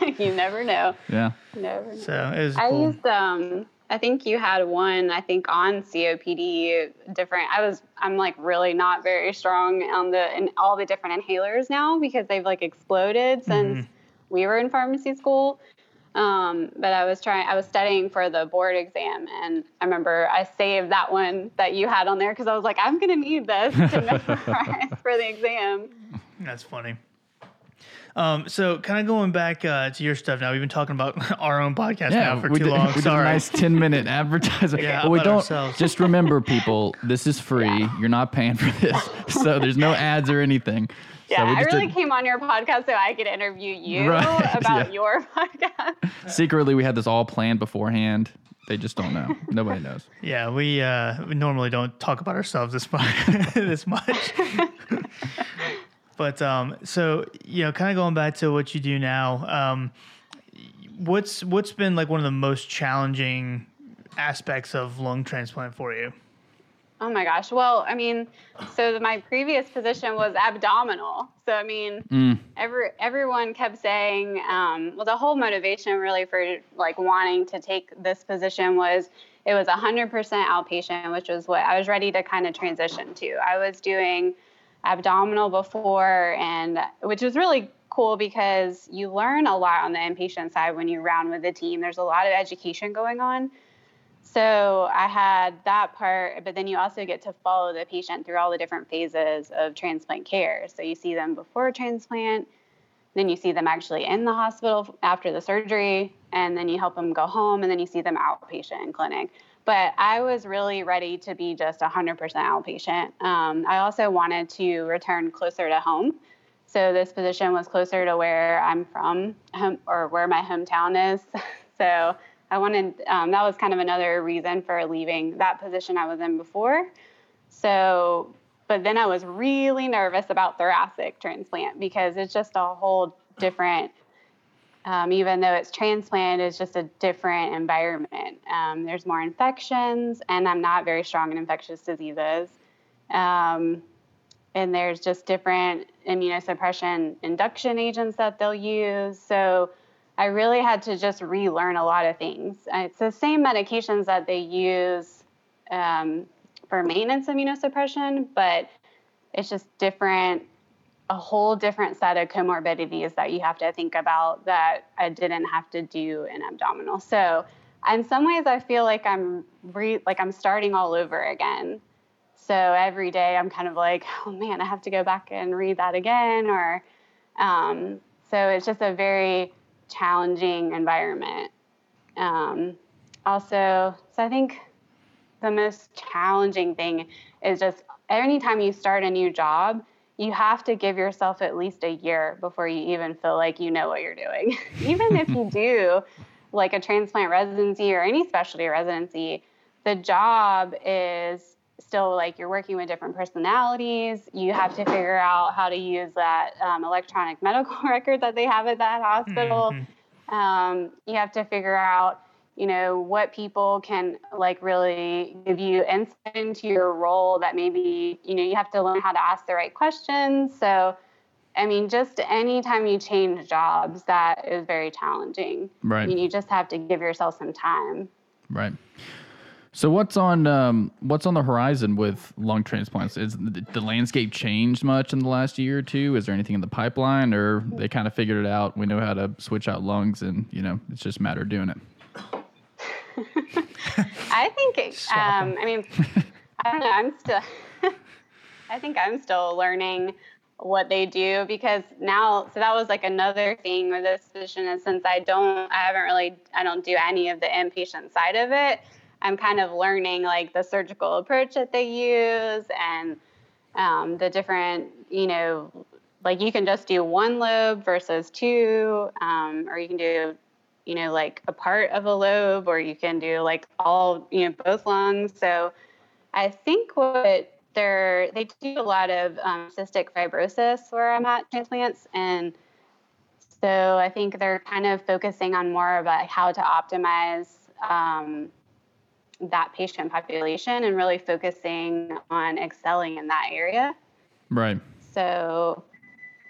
you never know. Yeah. Never know. so it was I cool. used um I think you had one I think on COPD different I was I'm like really not very strong on the in all the different inhalers now because they've like exploded since we were in pharmacy school. Um, but I was trying I was studying for the board exam and I remember I saved that one that you had on there because I was like I'm gonna need this to memorize for the exam. That's funny. Um, so kind of going back uh, to your stuff now. We've been talking about our own podcast Yeah, now for we too did, long. we did a nice ten minute advertising. Yeah, but we don't ourselves. just remember, people. This is free. You're not paying for this, so there's no ads or anything. Yeah, so I really did- came on your podcast so I could interview you Right, about yeah. your podcast. secretly we had this all planned beforehand. They just don't know. Nobody knows. Yeah, we uh, we normally don't talk about ourselves this much. this much. But um, so you know, kind of going back to what you do now. Um, what's what's been like one of the most challenging aspects of lung transplant for you? Oh my gosh. Well, I mean, so my previous position was abdominal. So I mean, Mm. every everyone kept saying, um, well, the whole motivation really for like wanting to take this position was it was 100% outpatient, which was what I was ready to kind of transition to. I was doing abdominal before, and which was really cool because you learn a lot on the inpatient side when you round with the team. There's a lot of education going on. so I had that part, but then you also get to follow the patient through all the different phases of transplant care. So you see them before transplant, then you see them actually in the hospital after the surgery, and then you help them go home, and then you see them outpatient in clinic. But I was really ready to be just 100% outpatient. Um, I also wanted to return closer to home. So this position was closer to where I'm from, or where my hometown is. so I wanted, um, that was kind of another reason for leaving that position I was in before. So, but then I was really nervous about thoracic transplant because it's just a whole different, um, even though it's transplant, it's just a different environment. Um, there's more infections, and I'm not very strong in infectious diseases. Um, and there's just different immunosuppression induction agents that they'll use. So, I really had to just relearn a lot of things. It's the same medications that they use um, for maintenance immunosuppression, but it's just different, a whole different set of comorbidities that you have to think about that I didn't have to do in abdominal. So, in some ways, I feel like I'm re- like I'm starting all over again. So every day I'm kind of like, oh man, I have to go back and read that again, or um, so it's just a very challenging environment. Um, also, so I think the most challenging thing is just anytime you start a new job, you have to give yourself at least a year before you even feel like you know what you're doing. even if you do like a transplant residency or any specialty residency, the job is still like you're working with different personalities. You have to figure out how to use that um, electronic medical record that they have at that hospital. Mm-hmm. Um, you have to figure out, you know, what people can like really give you insight into your role that maybe, you know, you have to learn how to ask the right questions. So, I mean, just anytime you change jobs, that is very challenging. Right. I mean, you just have to give yourself some time. Right. So what's on um, what's on the horizon with lung transplants? Is the, the, landscape changed much in the last year or two? Is there anything in the pipeline, or they kind of figured it out? We know how to switch out lungs, and you know it's just a matter of doing it. I think. Um, I mean, I don't know. I'm still. I think I'm still learning what they do because now so that was like another thing with this position is since I don't I haven't really I don't do any of the inpatient side of it I'm kind of learning like the surgical approach that they use and um, the different, you know, like you can just do one lobe versus two, um, or you can do, you know, like a part of a lobe, or you can do like all, you know, both lungs. So I think what they're, they do a lot of um, cystic fibrosis where I'm at transplants. And so I think they're kind of focusing on more about how to optimize um, that patient population and really focusing on excelling in that area. Right. So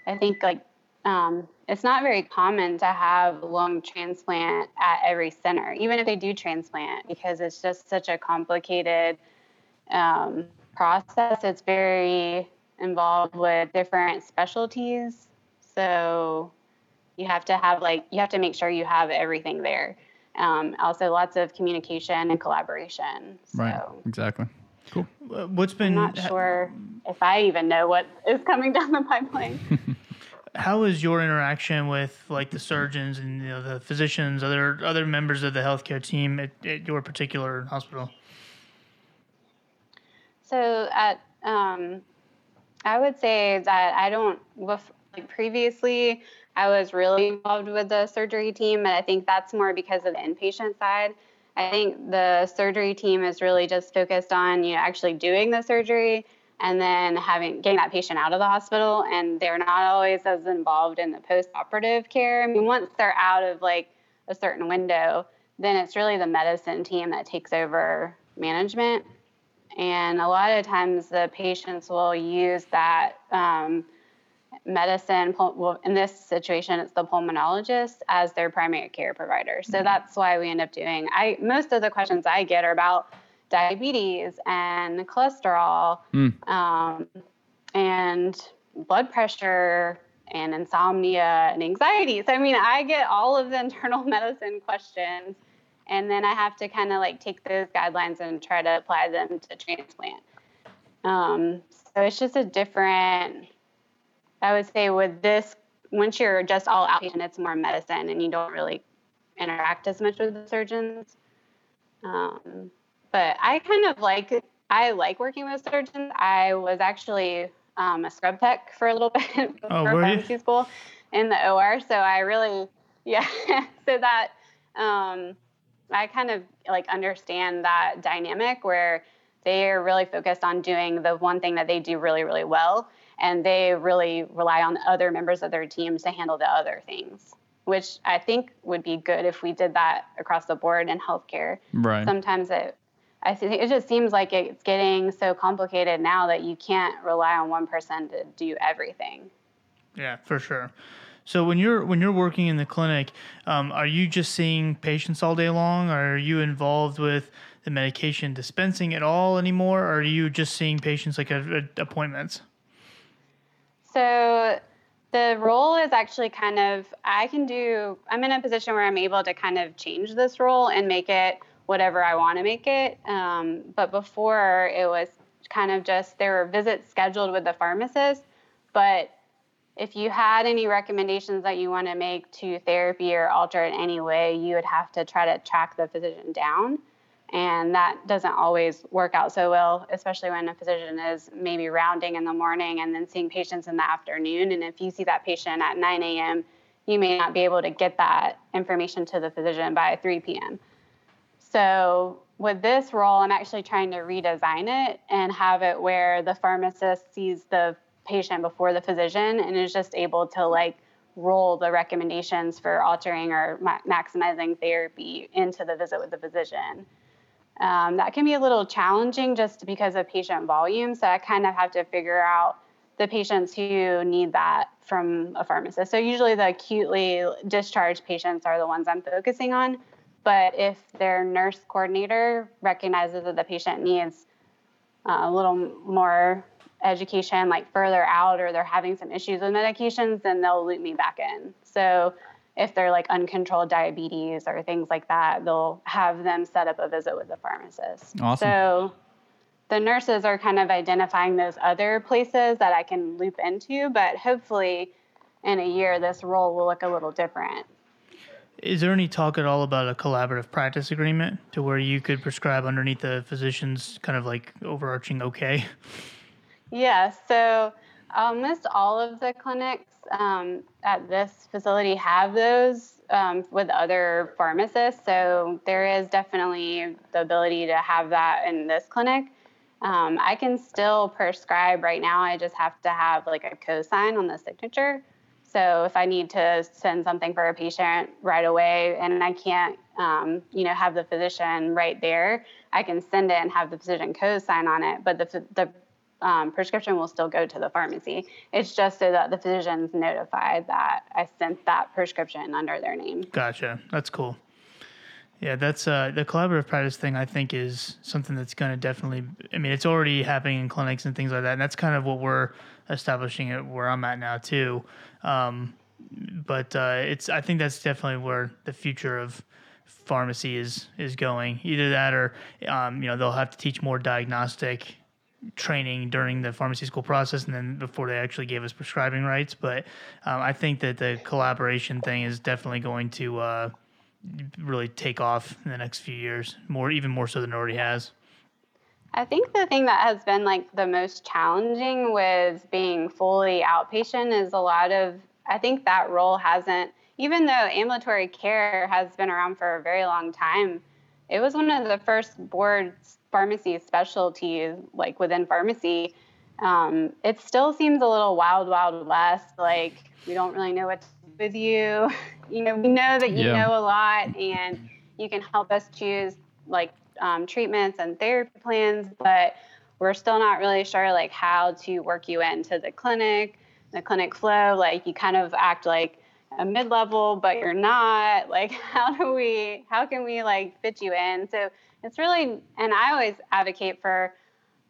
I think like um, it's not very common to have lung transplant at every center, even if they do transplant, because it's just such a complicated um, process. It's very involved with different specialties. So you have to have like, you have to make sure you have everything there um, also lots of communication and collaboration. So right, exactly. Cool. Uh, what's been? I'm not sure if I even know what is coming down the pipeline. How is your interaction with like the surgeons and you know, the physicians, other other members of the healthcare team at, at your particular hospital? So at um, I would say that I don't like previously I was really involved with the surgery team, and I think that's more because of the inpatient side. I think the surgery team is really just focused on you know actually doing the surgery and then having getting that patient out of the hospital, and they're not always as involved in the post-operative care. I mean, once they're out of like a certain window, then it's really the medicine team that takes over management. And a lot of times the patients will use that. Um, medicine, well, in this situation, it's the pulmonologist as their primary care provider. So mm-hmm. that's why we end up doing. I most of the questions I get are about diabetes and cholesterol, mm. um, and blood pressure and insomnia and anxiety. So I mean, I get all of the internal medicine questions, and then I have to kind of like take those guidelines and try to apply them to transplant. Um, so it's just a different. I would say with this, once you're just all outpatient, it's more medicine, and you don't really interact as much with the surgeons. Um, but I kind of like I like working with surgeons. I was actually um, a scrub tech for a little bit oh, pharmacy you? school in the OR, so I really yeah. so that um, I kind of like understand that dynamic where they are really focused on doing the one thing that they do really really well, and they really rely on other members of their teams to handle the other things which I think would be good if we did that across the board in healthcare. Right. Sometimes it I think it just seems like it's getting so complicated now that you can't rely on one person to do everything. Yeah, for sure. So when you're when you're working in the clinic, um, are you just seeing patients all day long? Or are you involved with the medication dispensing at all anymore? Or are you just seeing patients like at, at appointments? So the role is actually kind of I can do. I'm in a position where I'm able to kind of change this role and make it whatever I want to make it. Um, but before it was kind of just there were visits scheduled with the pharmacist, but if you had any recommendations that you want to make to therapy or alter in any way, you would have to try to track the physician down. And that doesn't always work out so well, especially when a physician is maybe rounding in the morning and then seeing patients in the afternoon. And if you see that patient at 9 a.m., you may not be able to get that information to the physician by 3 p.m. So with this role, I'm actually trying to redesign it and have it where the pharmacist sees the patient before the physician and is just able to like roll the recommendations for altering or ma- maximizing therapy into the visit with the physician. Um, that can be a little challenging just because of patient volume. So I kind of have to figure out the patients who need that from a pharmacist. So usually the acutely discharged patients are the ones I'm focusing on. But if their nurse coordinator recognizes that the patient needs uh, a little more education, like further out, or they're having some issues with medications, then they'll loop me back in. So if they're like uncontrolled diabetes or things like that, they'll have them set up a visit with the pharmacist. Awesome. So the nurses are kind of identifying those other places that I can loop into, but hopefully in a year, this role will look a little different. Is there any talk at all about a collaborative practice agreement to where you could prescribe underneath the physician's kind of like overarching okay? Yeah, so almost all of the clinics um, at this facility have those um, with other pharmacists. So there is definitely the ability to have that in this clinic. Um, I can still prescribe right now. I just have to have like a cosign on the signature. So if I need to send something for a patient right away and I can't, um, you know, have the physician right there, I can send it and have the physician co-sign on it. But the the um, prescription will still go to the pharmacy. It's just so that the physician's notified that I sent that prescription under their name. Gotcha. That's cool. Yeah, that's uh, the collaborative practice thing. I think is something that's going to definitely. I mean, it's already happening in clinics and things like that, and that's kind of what we're establishing it where I'm at now too. Um, but uh, it's I think that's definitely where the future of pharmacy is is going. Either that, or um, you know, they'll have to teach more diagnostic training during the pharmacy school process and then before they actually gave us prescribing rights. But um, I think that the collaboration thing is definitely going to uh, really take off in the next few years, more even more so than it already has. I think the thing that has been like the most challenging with being fully outpatient is a lot of, I think that role hasn't, even though ambulatory care has been around for a very long time, it was one of the first board pharmacy specialties, like within pharmacy. Um, it still seems a little wild, wild west. Like we don't really know what to do with you. You know, we know that you yeah. know a lot and you can help us choose like um, treatments and therapy plans, but we're still not really sure like how to work you into the clinic, the clinic flow. Like you kind of act like a mid-level, but you're not. Like how do we? How can we like fit you in? So it's really, and I always advocate for.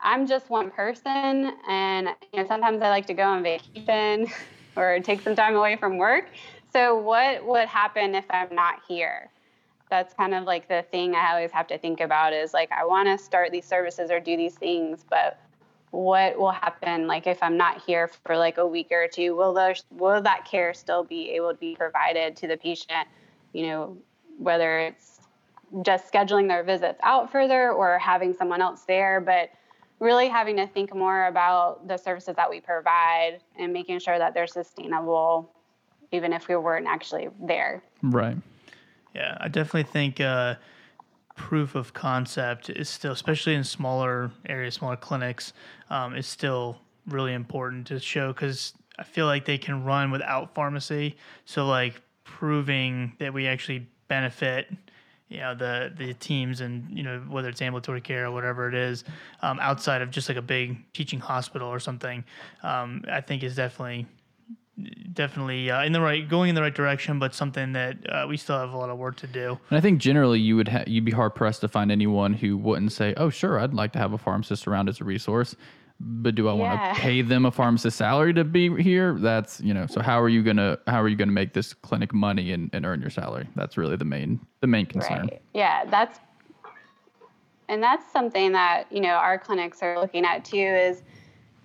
I'm just one person, and you know sometimes I like to go on vacation or take some time away from work. So what would happen if I'm not here? That's kind of like the thing I always have to think about is like I want to start these services or do these things, but what will happen like if I'm not here for like a week or two? Will those will that care still be able to be provided to the patient? You know, whether it's just scheduling their visits out further or having someone else there, but really having to think more about the services that we provide and making sure that they're sustainable even if we weren't actually there. Right. Yeah, I definitely think uh, proof of concept is still, especially in smaller areas, smaller clinics, um, is still really important to show because I feel like they can run without pharmacy. So like proving that we actually benefit you know the the teams and you know whether it's ambulatory care or whatever it is um, outside of just like a big teaching hospital or something um, i think is definitely definitely uh, in the right going in the right direction, but something that uh, we still have a lot of work to do. And I think generally you would ha- you'd be hard pressed to find anyone who wouldn't say, "Oh, sure, I'd like to have a pharmacist around as a resource." But do I want to pay them a pharmacist salary to be here? That's you know. So how are you gonna how are you gonna make this clinic money and, and earn your salary? That's really the main the main concern. Right. Yeah, that's and that's something that, you know, our clinics are looking at too is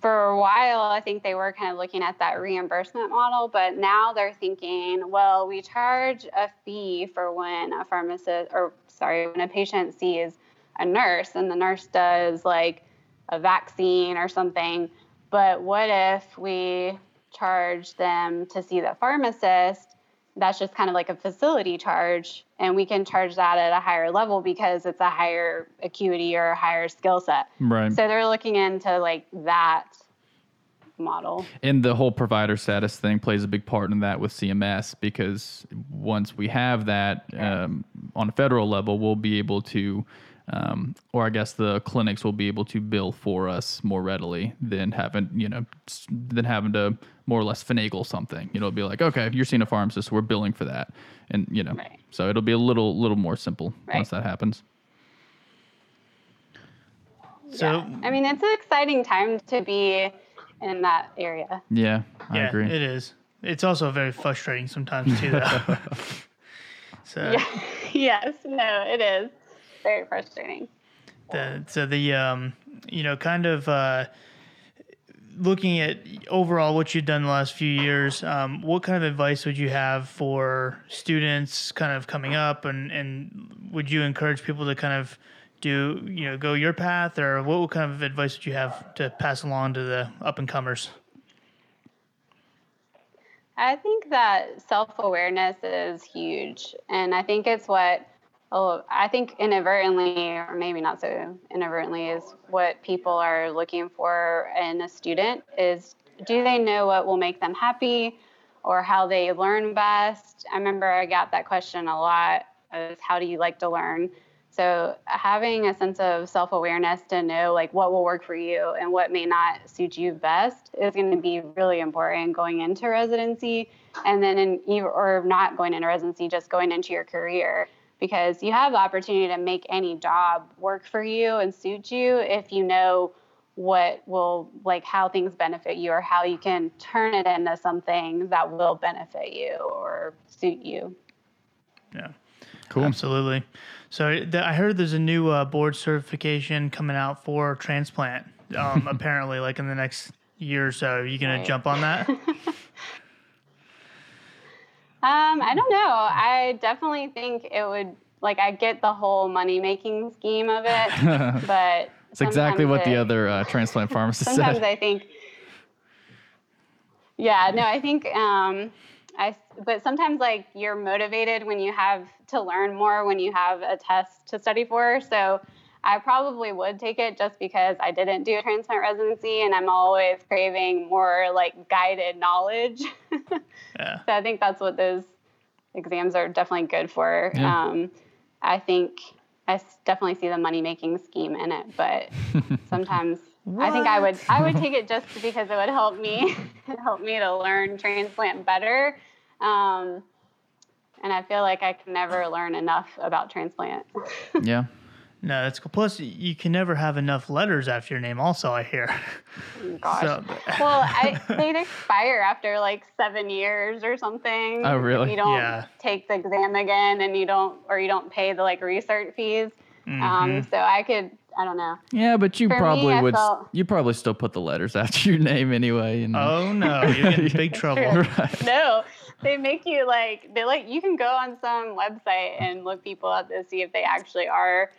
for a while I think they were kind of looking at that reimbursement model, but now they're thinking, well, we charge a fee for when a pharmacist or sorry, when a patient sees a nurse and the nurse does like a vaccine or something, but what if we charge them to see the pharmacist that's just kind of like a facility charge and we can charge that at a higher level because it's a higher acuity or a higher skill set. Right. so they're looking into like that model. And the whole provider status thing plays a big part in that with CMS because once we have that um, on a federal level, we'll be able to, um, or I guess the clinics will be able to bill for us more readily than having, you know, than having to more or less finagle something. You know, it'll be like, okay, you're seeing a pharmacist, we're billing for that, and you know, Right. so it'll be a little little more simple Right. once that happens. So yeah. i mean it's an exciting time to be in that area Yeah, I yeah, agree. it is. It's also very frustrating sometimes too, though. so yeah yes no it is very frustrating. The so the um you know kind of uh looking at overall what you've done the last few years um, what kind of advice would you have for students kind of coming up? And and would you encourage people to kind of do you know go your path? Or what kind of advice would you have to pass along to the up and comers I think that self awareness is huge. And I think it's what, oh, I think inadvertently, or maybe not so inadvertently, is what people are looking for in a student is do they know what will make them happy or how they learn best? I remember I got that question a lot is how do you like to learn? So having a sense of self-awareness to know like what will work for you and what may not suit you best is going to be really important going into residency and then in or not going into residency just going into your career because you have the opportunity to make any job work for you and suit you if you know what will like how things benefit you or how you can turn it into something that will benefit you or suit you. yeah Cool. Absolutely. So th- I heard there's a new uh, board certification coming out for transplant. Um, apparently, like in the next year or so. Are you gonna Right. jump on that? Um, I don't know. I definitely think it would like I get the whole money making scheme of it, but It's exactly sometimes what the other uh, transplant pharmacist sometimes said. I think Yeah, no, I think um I but sometimes like you're motivated when you have to learn more when you have a test to study for. So I probably would take it just because I didn't do a transplant residency and I'm always craving more like guided knowledge. yeah. So I think that's what those exams are definitely good for. Yeah. Um, I think I definitely see the money making scheme in it, but sometimes I think I would I would take it just because it would help me help me to learn transplant better. Um, and I feel like I can never learn enough about transplant. yeah. No, that's cool. Plus, you can never have enough letters after your name. Also, I hear. Gosh. So- well, I, they'd expire after like seven years or something. Oh, really? If you don't Yeah. take the exam again, and you don't, or you don't pay the like research fees. Mm-hmm. Um, so I could, I don't know. Yeah, but you For probably I would. felt- You probably still put the letters after your name anyway. And Oh no, you're in big trouble. True. No, they make you like they like you can go on some website and look people up to see if they actually are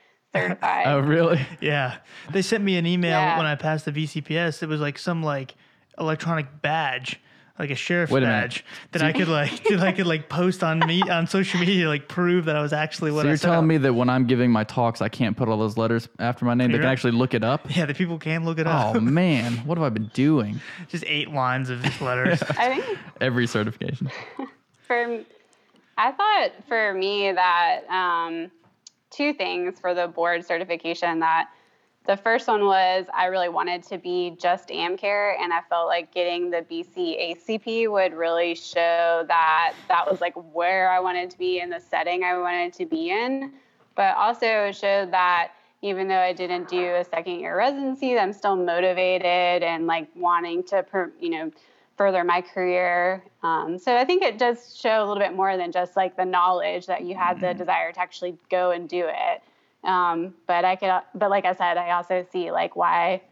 certified. oh, really? Yeah, they sent me an email Yeah. when I passed the BCPS. It was like some like electronic badge, like a sheriff's Wait a minute. badge that I could like that I could like post on me on social media like prove that I was actually what So I you're said. telling me that when I'm giving my talks, I can't put all those letters after my name? They can You're- actually look it up. Yeah, the people can look it up. Oh man, what have I been doing? Just eight lines of just letters. I think Every certification. for I thought for me that um, two things for the board certification that the first one was I really wanted to be just AmCare, and I felt like getting the BC ACP would really show that that was like where I wanted to be in the setting I wanted to be in, but also showed that even though I didn't do a second year residency, I'm still motivated and like wanting to, you know, further my career. Um, so I think it does show a little bit more than just like the knowledge that you had the desire to actually go and do it. Um, but I could, but like I said, I also see like why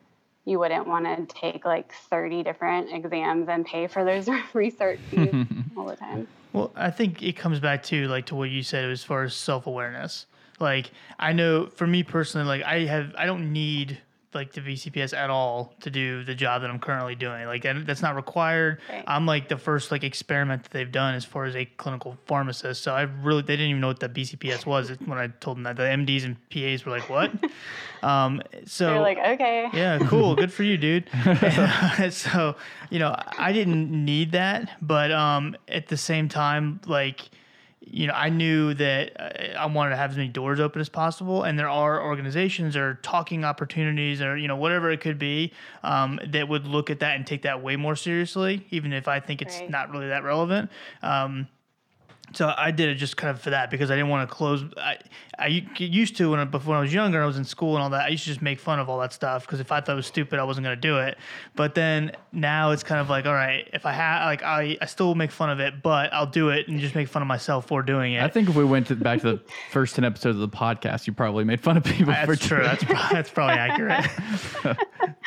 you wouldn't want to take like 30 different exams and pay for those research fees all the time. Well, I think it comes back to like to what you said as far as self awareness. Like I know for me personally, like I have I don't need like the BCPS at all to do the job that I'm currently doing. Like that, that's not required. Right. I'm like the first like experiment that they've done as far as a clinical pharmacist. So I really they didn't even know what the BCPS was when I told them that. The MDs and PAs were like, "What?" um, so They're like, okay. yeah, cool. Good for you, dude. And, so, you know, I didn't need that, but um, at the same time, like, you know, I knew that uh, I wanted to have as many doors open as possible, and there are organizations or talking opportunities or you know whatever it could be um, that would look at that and take that way more seriously, even if I think it's Right. not really that relevant. Um, so I did it just kind of for that because I didn't want to close. I I used to when I, before I was younger, I was in school and all that. I used to just make fun of all that stuff because if I thought it was stupid, I wasn't going to do it. But then now it's kind of like, all right, if I have like I I still make fun of it, but I'll do it and just make fun of myself for doing it. I think if we went to, back to the first 10 episodes of the podcast, you probably made fun of people for that's true. doing- That's probably, that's probably accurate.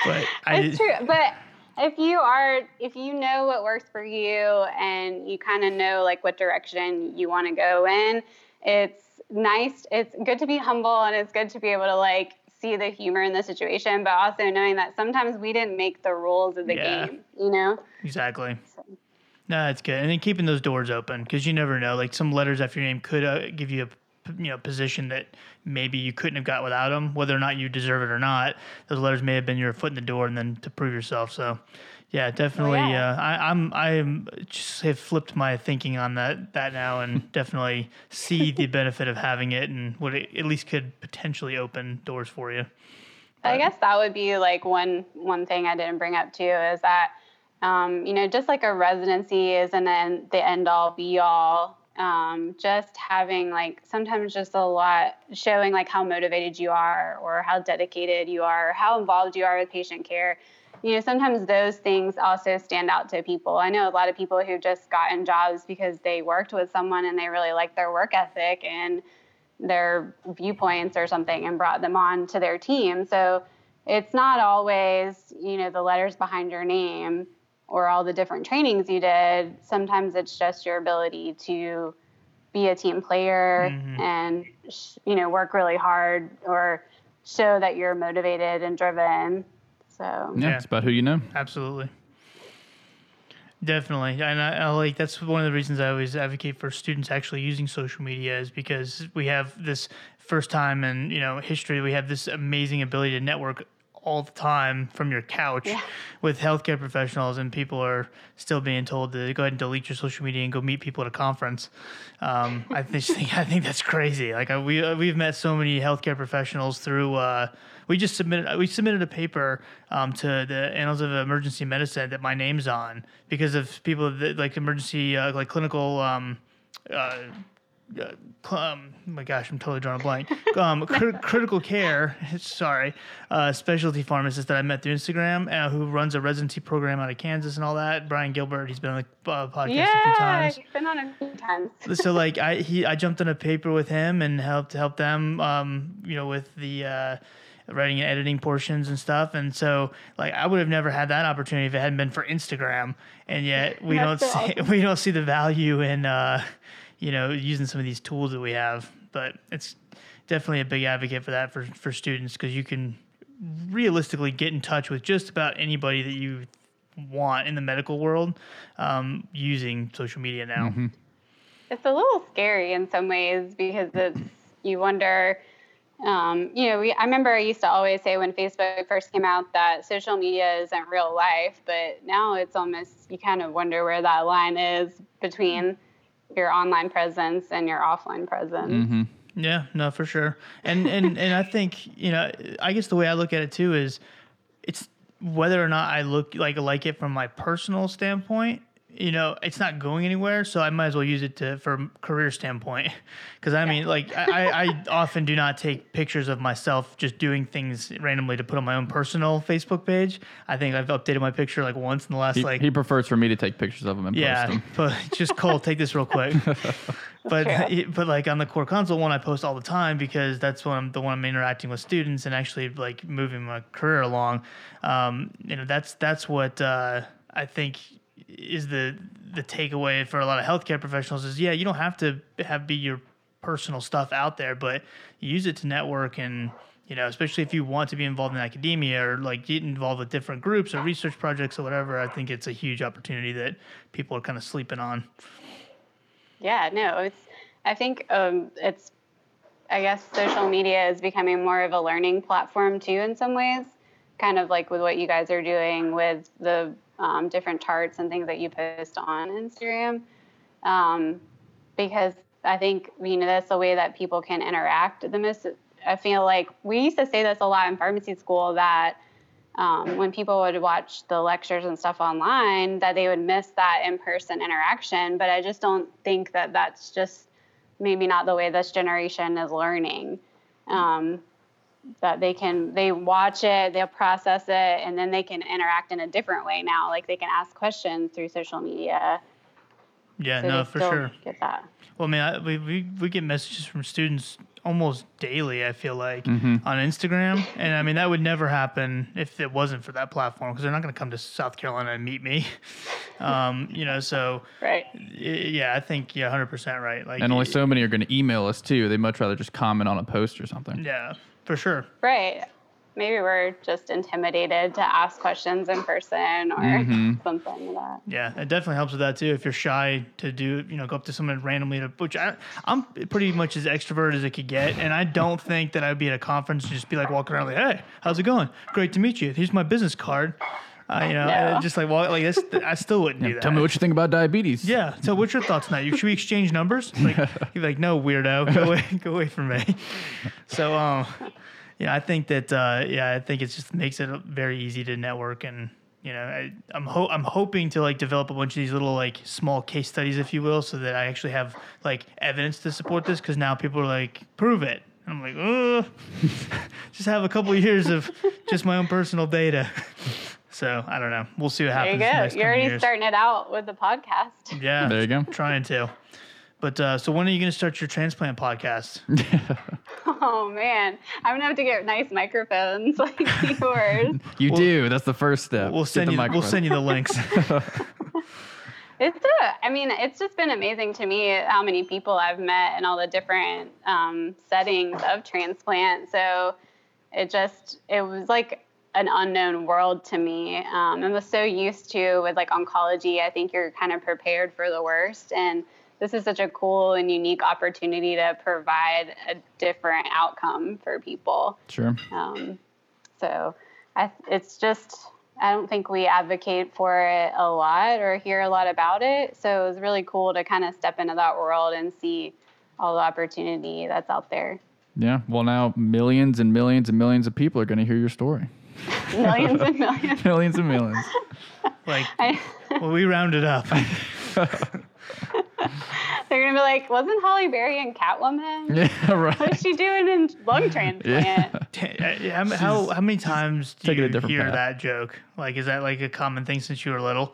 but I true, but if you are, if you know what works for you and you kind of know like what direction you want to go in, it's nice. It's good to be humble and it's good to be able to like see the humor in the situation, but also knowing that sometimes we didn't make the rules of the Yeah. game, you know? Exactly. No, that's good. And then keeping those doors open because you never know. Like some letters after your name could uh, give you a you know position that maybe you couldn't have got without them, whether or not you deserve it or not. Those letters may have been your foot in the door, and then to prove yourself. So, yeah, definitely. yeah. Uh, I, I'm I'm just have flipped my thinking on that that now, and definitely see the benefit of having it, and what it at least could potentially open doors for you. I guess that would be like one one thing I didn't bring up too is that um, you know just like a residency isn't the end all be all. Um, just having like sometimes just a lot showing like how motivated you are or how dedicated you are, or how involved you are with patient care. You know, sometimes those things also stand out to people. I know a lot of people who've just gotten jobs because they worked with someone and they really liked their work ethic and their viewpoints or something and brought them on to their team. So it's not always, you know, the letters behind your name or all the different trainings you did. Sometimes it's just your ability to be a team player mm-hmm. and, you know, work really hard or show that you're motivated and driven. So, Yeah, Yeah. it's about who you know. Absolutely. Definitely. And I, I like that's one of the reasons I always advocate for students actually using social media is because we have this first time in, you know, history, we have this amazing ability to network all the time from your couch Yeah. with healthcare professionals and people are still being told to go ahead and delete your social media and go meet people at a conference. Um, I just think I think that's crazy. Like I, we uh, we've met so many healthcare professionals through. Uh, we just submitted we submitted a paper um, to the Annals of Emergency Medicine that my name's on because of people that like emergency uh, like clinical. Um, uh, uh, um, my gosh, I'm totally drawing a blank. Um, crit- critical care, sorry, uh, specialty pharmacist that I met through Instagram, uh, who runs a residency program out of Kansas and all that. Brian Gilbert, he's been on the uh, podcast a few Yeah, times. you've been on a few times. so like I he I jumped on a paper with him and helped help them um you know with the uh writing and editing portions and stuff and so like I would have never had that opportunity if it hadn't been for Instagram and yet we don't so see we don't see the value in uh you know using some of these tools that we have but it's definitely a big advocate for that for for students because you can realistically get in touch with just about anybody that you want in the medical world um, using social media now. It's a little scary in some ways because it's you wonder. Um, you know, we, I remember I used to always say when Facebook first came out that social media isn't real life, but now it's almost you kind of wonder where that line is between your online presence and your offline presence. Mm-hmm. Yeah, no, for sure. And and and I think you know, I guess the way I look at it too is, it's whether or not I look like like it from my personal standpoint. You know, it's not going anywhere, so I might as well use it to for career standpoint. Because I mean, like I, I I often do not take pictures of myself just doing things randomly to put on my own personal Facebook page. I think I've updated my picture like once in the last He, like he prefers for me to take pictures of him and post yeah, them. but just Cole, take this real quick. but True. but like on the CorConsult one, I post all the time because that's when I'm the one I'm interacting with students and actually like moving my career along. Um, you know, that's that's what uh, I think is the the takeaway for a lot of healthcare professionals is yeah, you don't have to have be your personal stuff out there, but use it to network and you know, especially if you want to be involved in academia or like get involved with different groups or research projects or whatever, I think it's a huge opportunity that people are kind of sleeping on. Yeah, no, it's. I think um, it's. I guess social media is becoming more of a learning platform too, in some ways. Kind of like with what you guys are doing with the um, different charts and things that you post on Instagram, um, because I think you know that's the way that people can interact the most. I feel like we used to say this a lot in pharmacy school that um, when people would watch the lectures and stuff online that they would miss that in-person interaction. But i just don't think that that's just maybe not the way this generation is learning. Um, that they can they watch it they'll process it and then they can interact in a different way now like they can ask questions through social media Yeah, so no, for sure. get that Well, I mean, I, we, we we get messages from students almost daily. I feel like Mm-hmm. on Instagram, and I mean that would never happen if it wasn't for that platform because they're not going to come to South Carolina and meet me. Um, you know, so right yeah, I think you're 100 percent right. Like, And only so many are going to email us too. they'd much rather just comment on a post or something. yeah, for sure. right maybe we're just intimidated to ask questions in person or Mm-hmm. something like that Yeah, it definitely helps with that too. If you're shy to do, you know, go up to someone randomly to, which I, I'm pretty much as extrovert as it could get, and I don't think that I'd be at a conference and just be like walking around like, "Hey, how's it going? Great to meet you. Here's my business card." Uh, you know, No. just like walk like this. I still wouldn't do that. Tell me what you think about diabetes. Yeah. So, what's your thoughts now? Should we exchange numbers? Like, you're like, no, weirdo, go away, go away from me. So, um, yeah, I think that, uh, yeah, I think it just makes it very easy to network, and you know, I, I'm ho- I'm hoping to like develop a bunch of these little like small case studies, if you will, so that I actually have like evidence to support this. Because now people are like, prove it. I'm like, oh, just have a couple years of just my own personal data. So I don't know. We'll see what happens. there you happens. in the go next you're already years. starting it out with the podcast Yeah. There you go. Trying to. But uh, so when are you going to start your transplant podcast? Oh man, I'm gonna have to get nice microphones like yours. You We'll- do. That's the first step. We'll Get send the you. We'll send you the links. It's a, I mean, it's just been amazing to me how many people I've met and all the different um, settings of transplant. So it just, it was like an unknown world to me. Um, I was so used to with like oncology. I think you're kind of prepared for the worst, and this is such a cool and unique opportunity to provide a different outcome for people. Sure. Um, so I, it's just, I don't think we advocate for it a lot or hear a lot about it. So it was really cool to kind of step into that world and see all the opportunity that's out there. Yeah. Well, now millions and millions and millions of people are going to hear your story. Millions and millions. millions and millions. like, I, well, we rounded up. they're gonna be like, wasn't Holly Berry in Catwoman? Yeah, right. What's she doing in lung transplant? Uh, yeah. How, how, how many times do taking a you different hear path. that joke? Like, is that like a common thing since you were little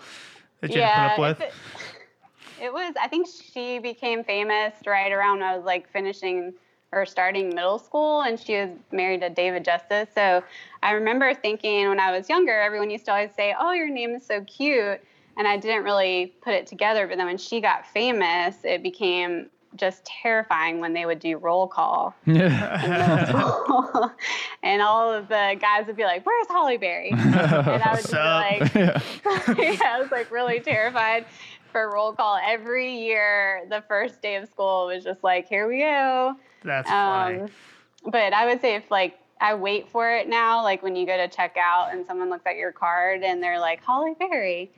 that you yeah, had to put up with? It was. I think she became famous right around when I was like finishing or starting middle school, and she was married to David Justice. So I remember thinking when I was younger, everyone used to always say, "Oh, your name is so cute," and I didn't really put it together. But then when she got famous, it became just terrifying when they would do roll call. Yeah. and all of the guys would be like, "Where's Holly Berry?" And I would just be like, yeah. yeah, I was like really terrified for roll call every year. The first day of school was just like, here we go. That's funny. Um, but I would say if like I wait for it now, like when you go to check out and someone looks at your card and they're like Holly Berry,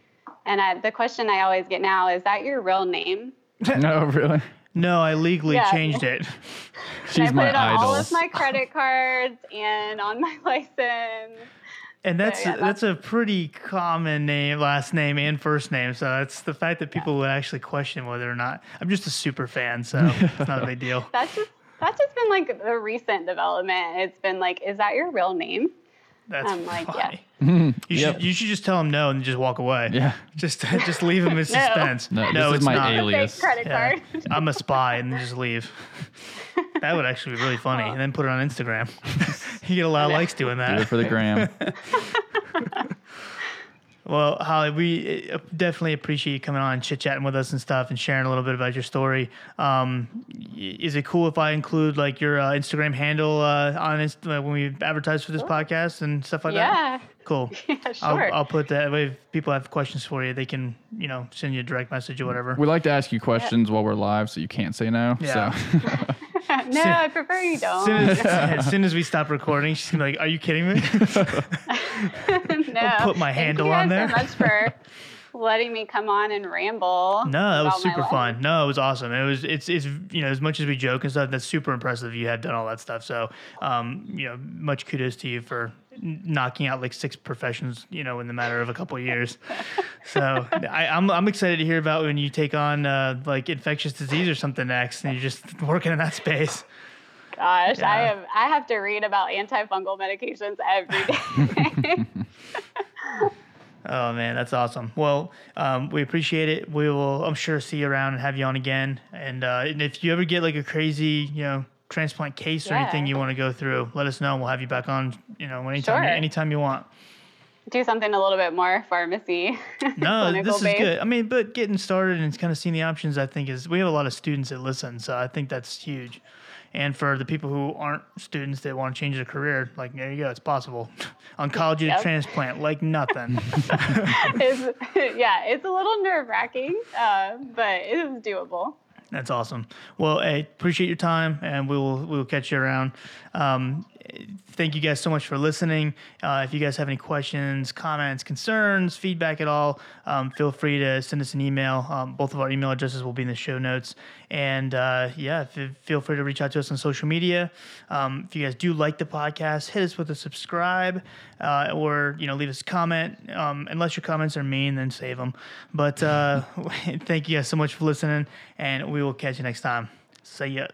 and I, the question I always get now is that your real name? No, really. No, I legally Yeah. changed it. She's and I put my it on idol. all of my credit cards and on my license. And that's yeah, that's a pretty common name, last name and first name. So it's the fact that people would actually question whether or not I'm just a super fan, so it's not a big deal. That's just that's just been like the recent development. It's been like, is that your real name? That's I'm like, yeah. funny. Mm-hmm. You Yep. should you should just tell him no and just walk away. Yeah. Just just leave him in suspense. No, this is it's my not. Alias. credit Yeah. card. I'm a spy and just leave. That would actually be really funny. And then put it on Instagram. you get a lot of likes doing Do it that. for the gram. Well, Holly, we uh, definitely appreciate you coming on and chit chatting with us and stuff and sharing a little bit about your story. Um, is it cool if I include like your uh, Instagram handle uh, on Inst- when we advertise for this podcast and stuff like that? yeah. Cool. Yeah, I'll, sure. I'll put that way. If people have questions for you, they can, you know, send you a direct message or whatever. We like to ask you questions while we're live, so you can't say no. Yeah. So no, I prefer you don't. as, as soon as we stop recording, she's gonna be like, "Are you kidding me?" no. put my Thank handle you on guys there. so much for letting me come on and ramble. No, that was about my super fun. No, it was awesome. It was it's it's you know as much as we joke and stuff, that's super impressive. You have done all that stuff. So um, you know, much kudos to you for n- knocking out like six professions, you know, in the matter of a couple of years. so I, I'm I'm excited to hear about when you take on uh, like infectious disease or something next, and you're just working in that space. Gosh, I Yeah. have I have to read about antifungal medications every day. Oh man, that's awesome. Well, um, we appreciate it. We will, I'm sure, see you around and have you on again. And, uh, and if you ever get like a crazy, you know, transplant case or anything you want to go through, let us know. and We'll have you back on. You know, anytime, Sure. anytime you want. Do something a little bit more pharmacy. No, this is based. good. I mean, but getting started and kind of seeing the options, I think is we have a lot of students that listen, so I think that's huge. And for the people who aren't students that want to change their career, like there you go, it's possible. Oncology to transplant, like nothing. It's, yeah, it's a little nerve wracking, uh, but it is doable. That's awesome. Well, I appreciate your time, and we will we will catch you around. Um, thank you guys so much for listening. Uh, if you guys have any questions, comments, concerns, feedback at all, um, feel free to send us an email. Um, both of our email addresses will be in the show notes. And uh, yeah, f- feel free to reach out to us on social media. Um, if you guys do like the podcast, hit us with a subscribe uh, or you know leave us a comment. Um, unless your comments are mean, then save them. But uh, thank you guys so much for listening, and we will catch you next time. See ya.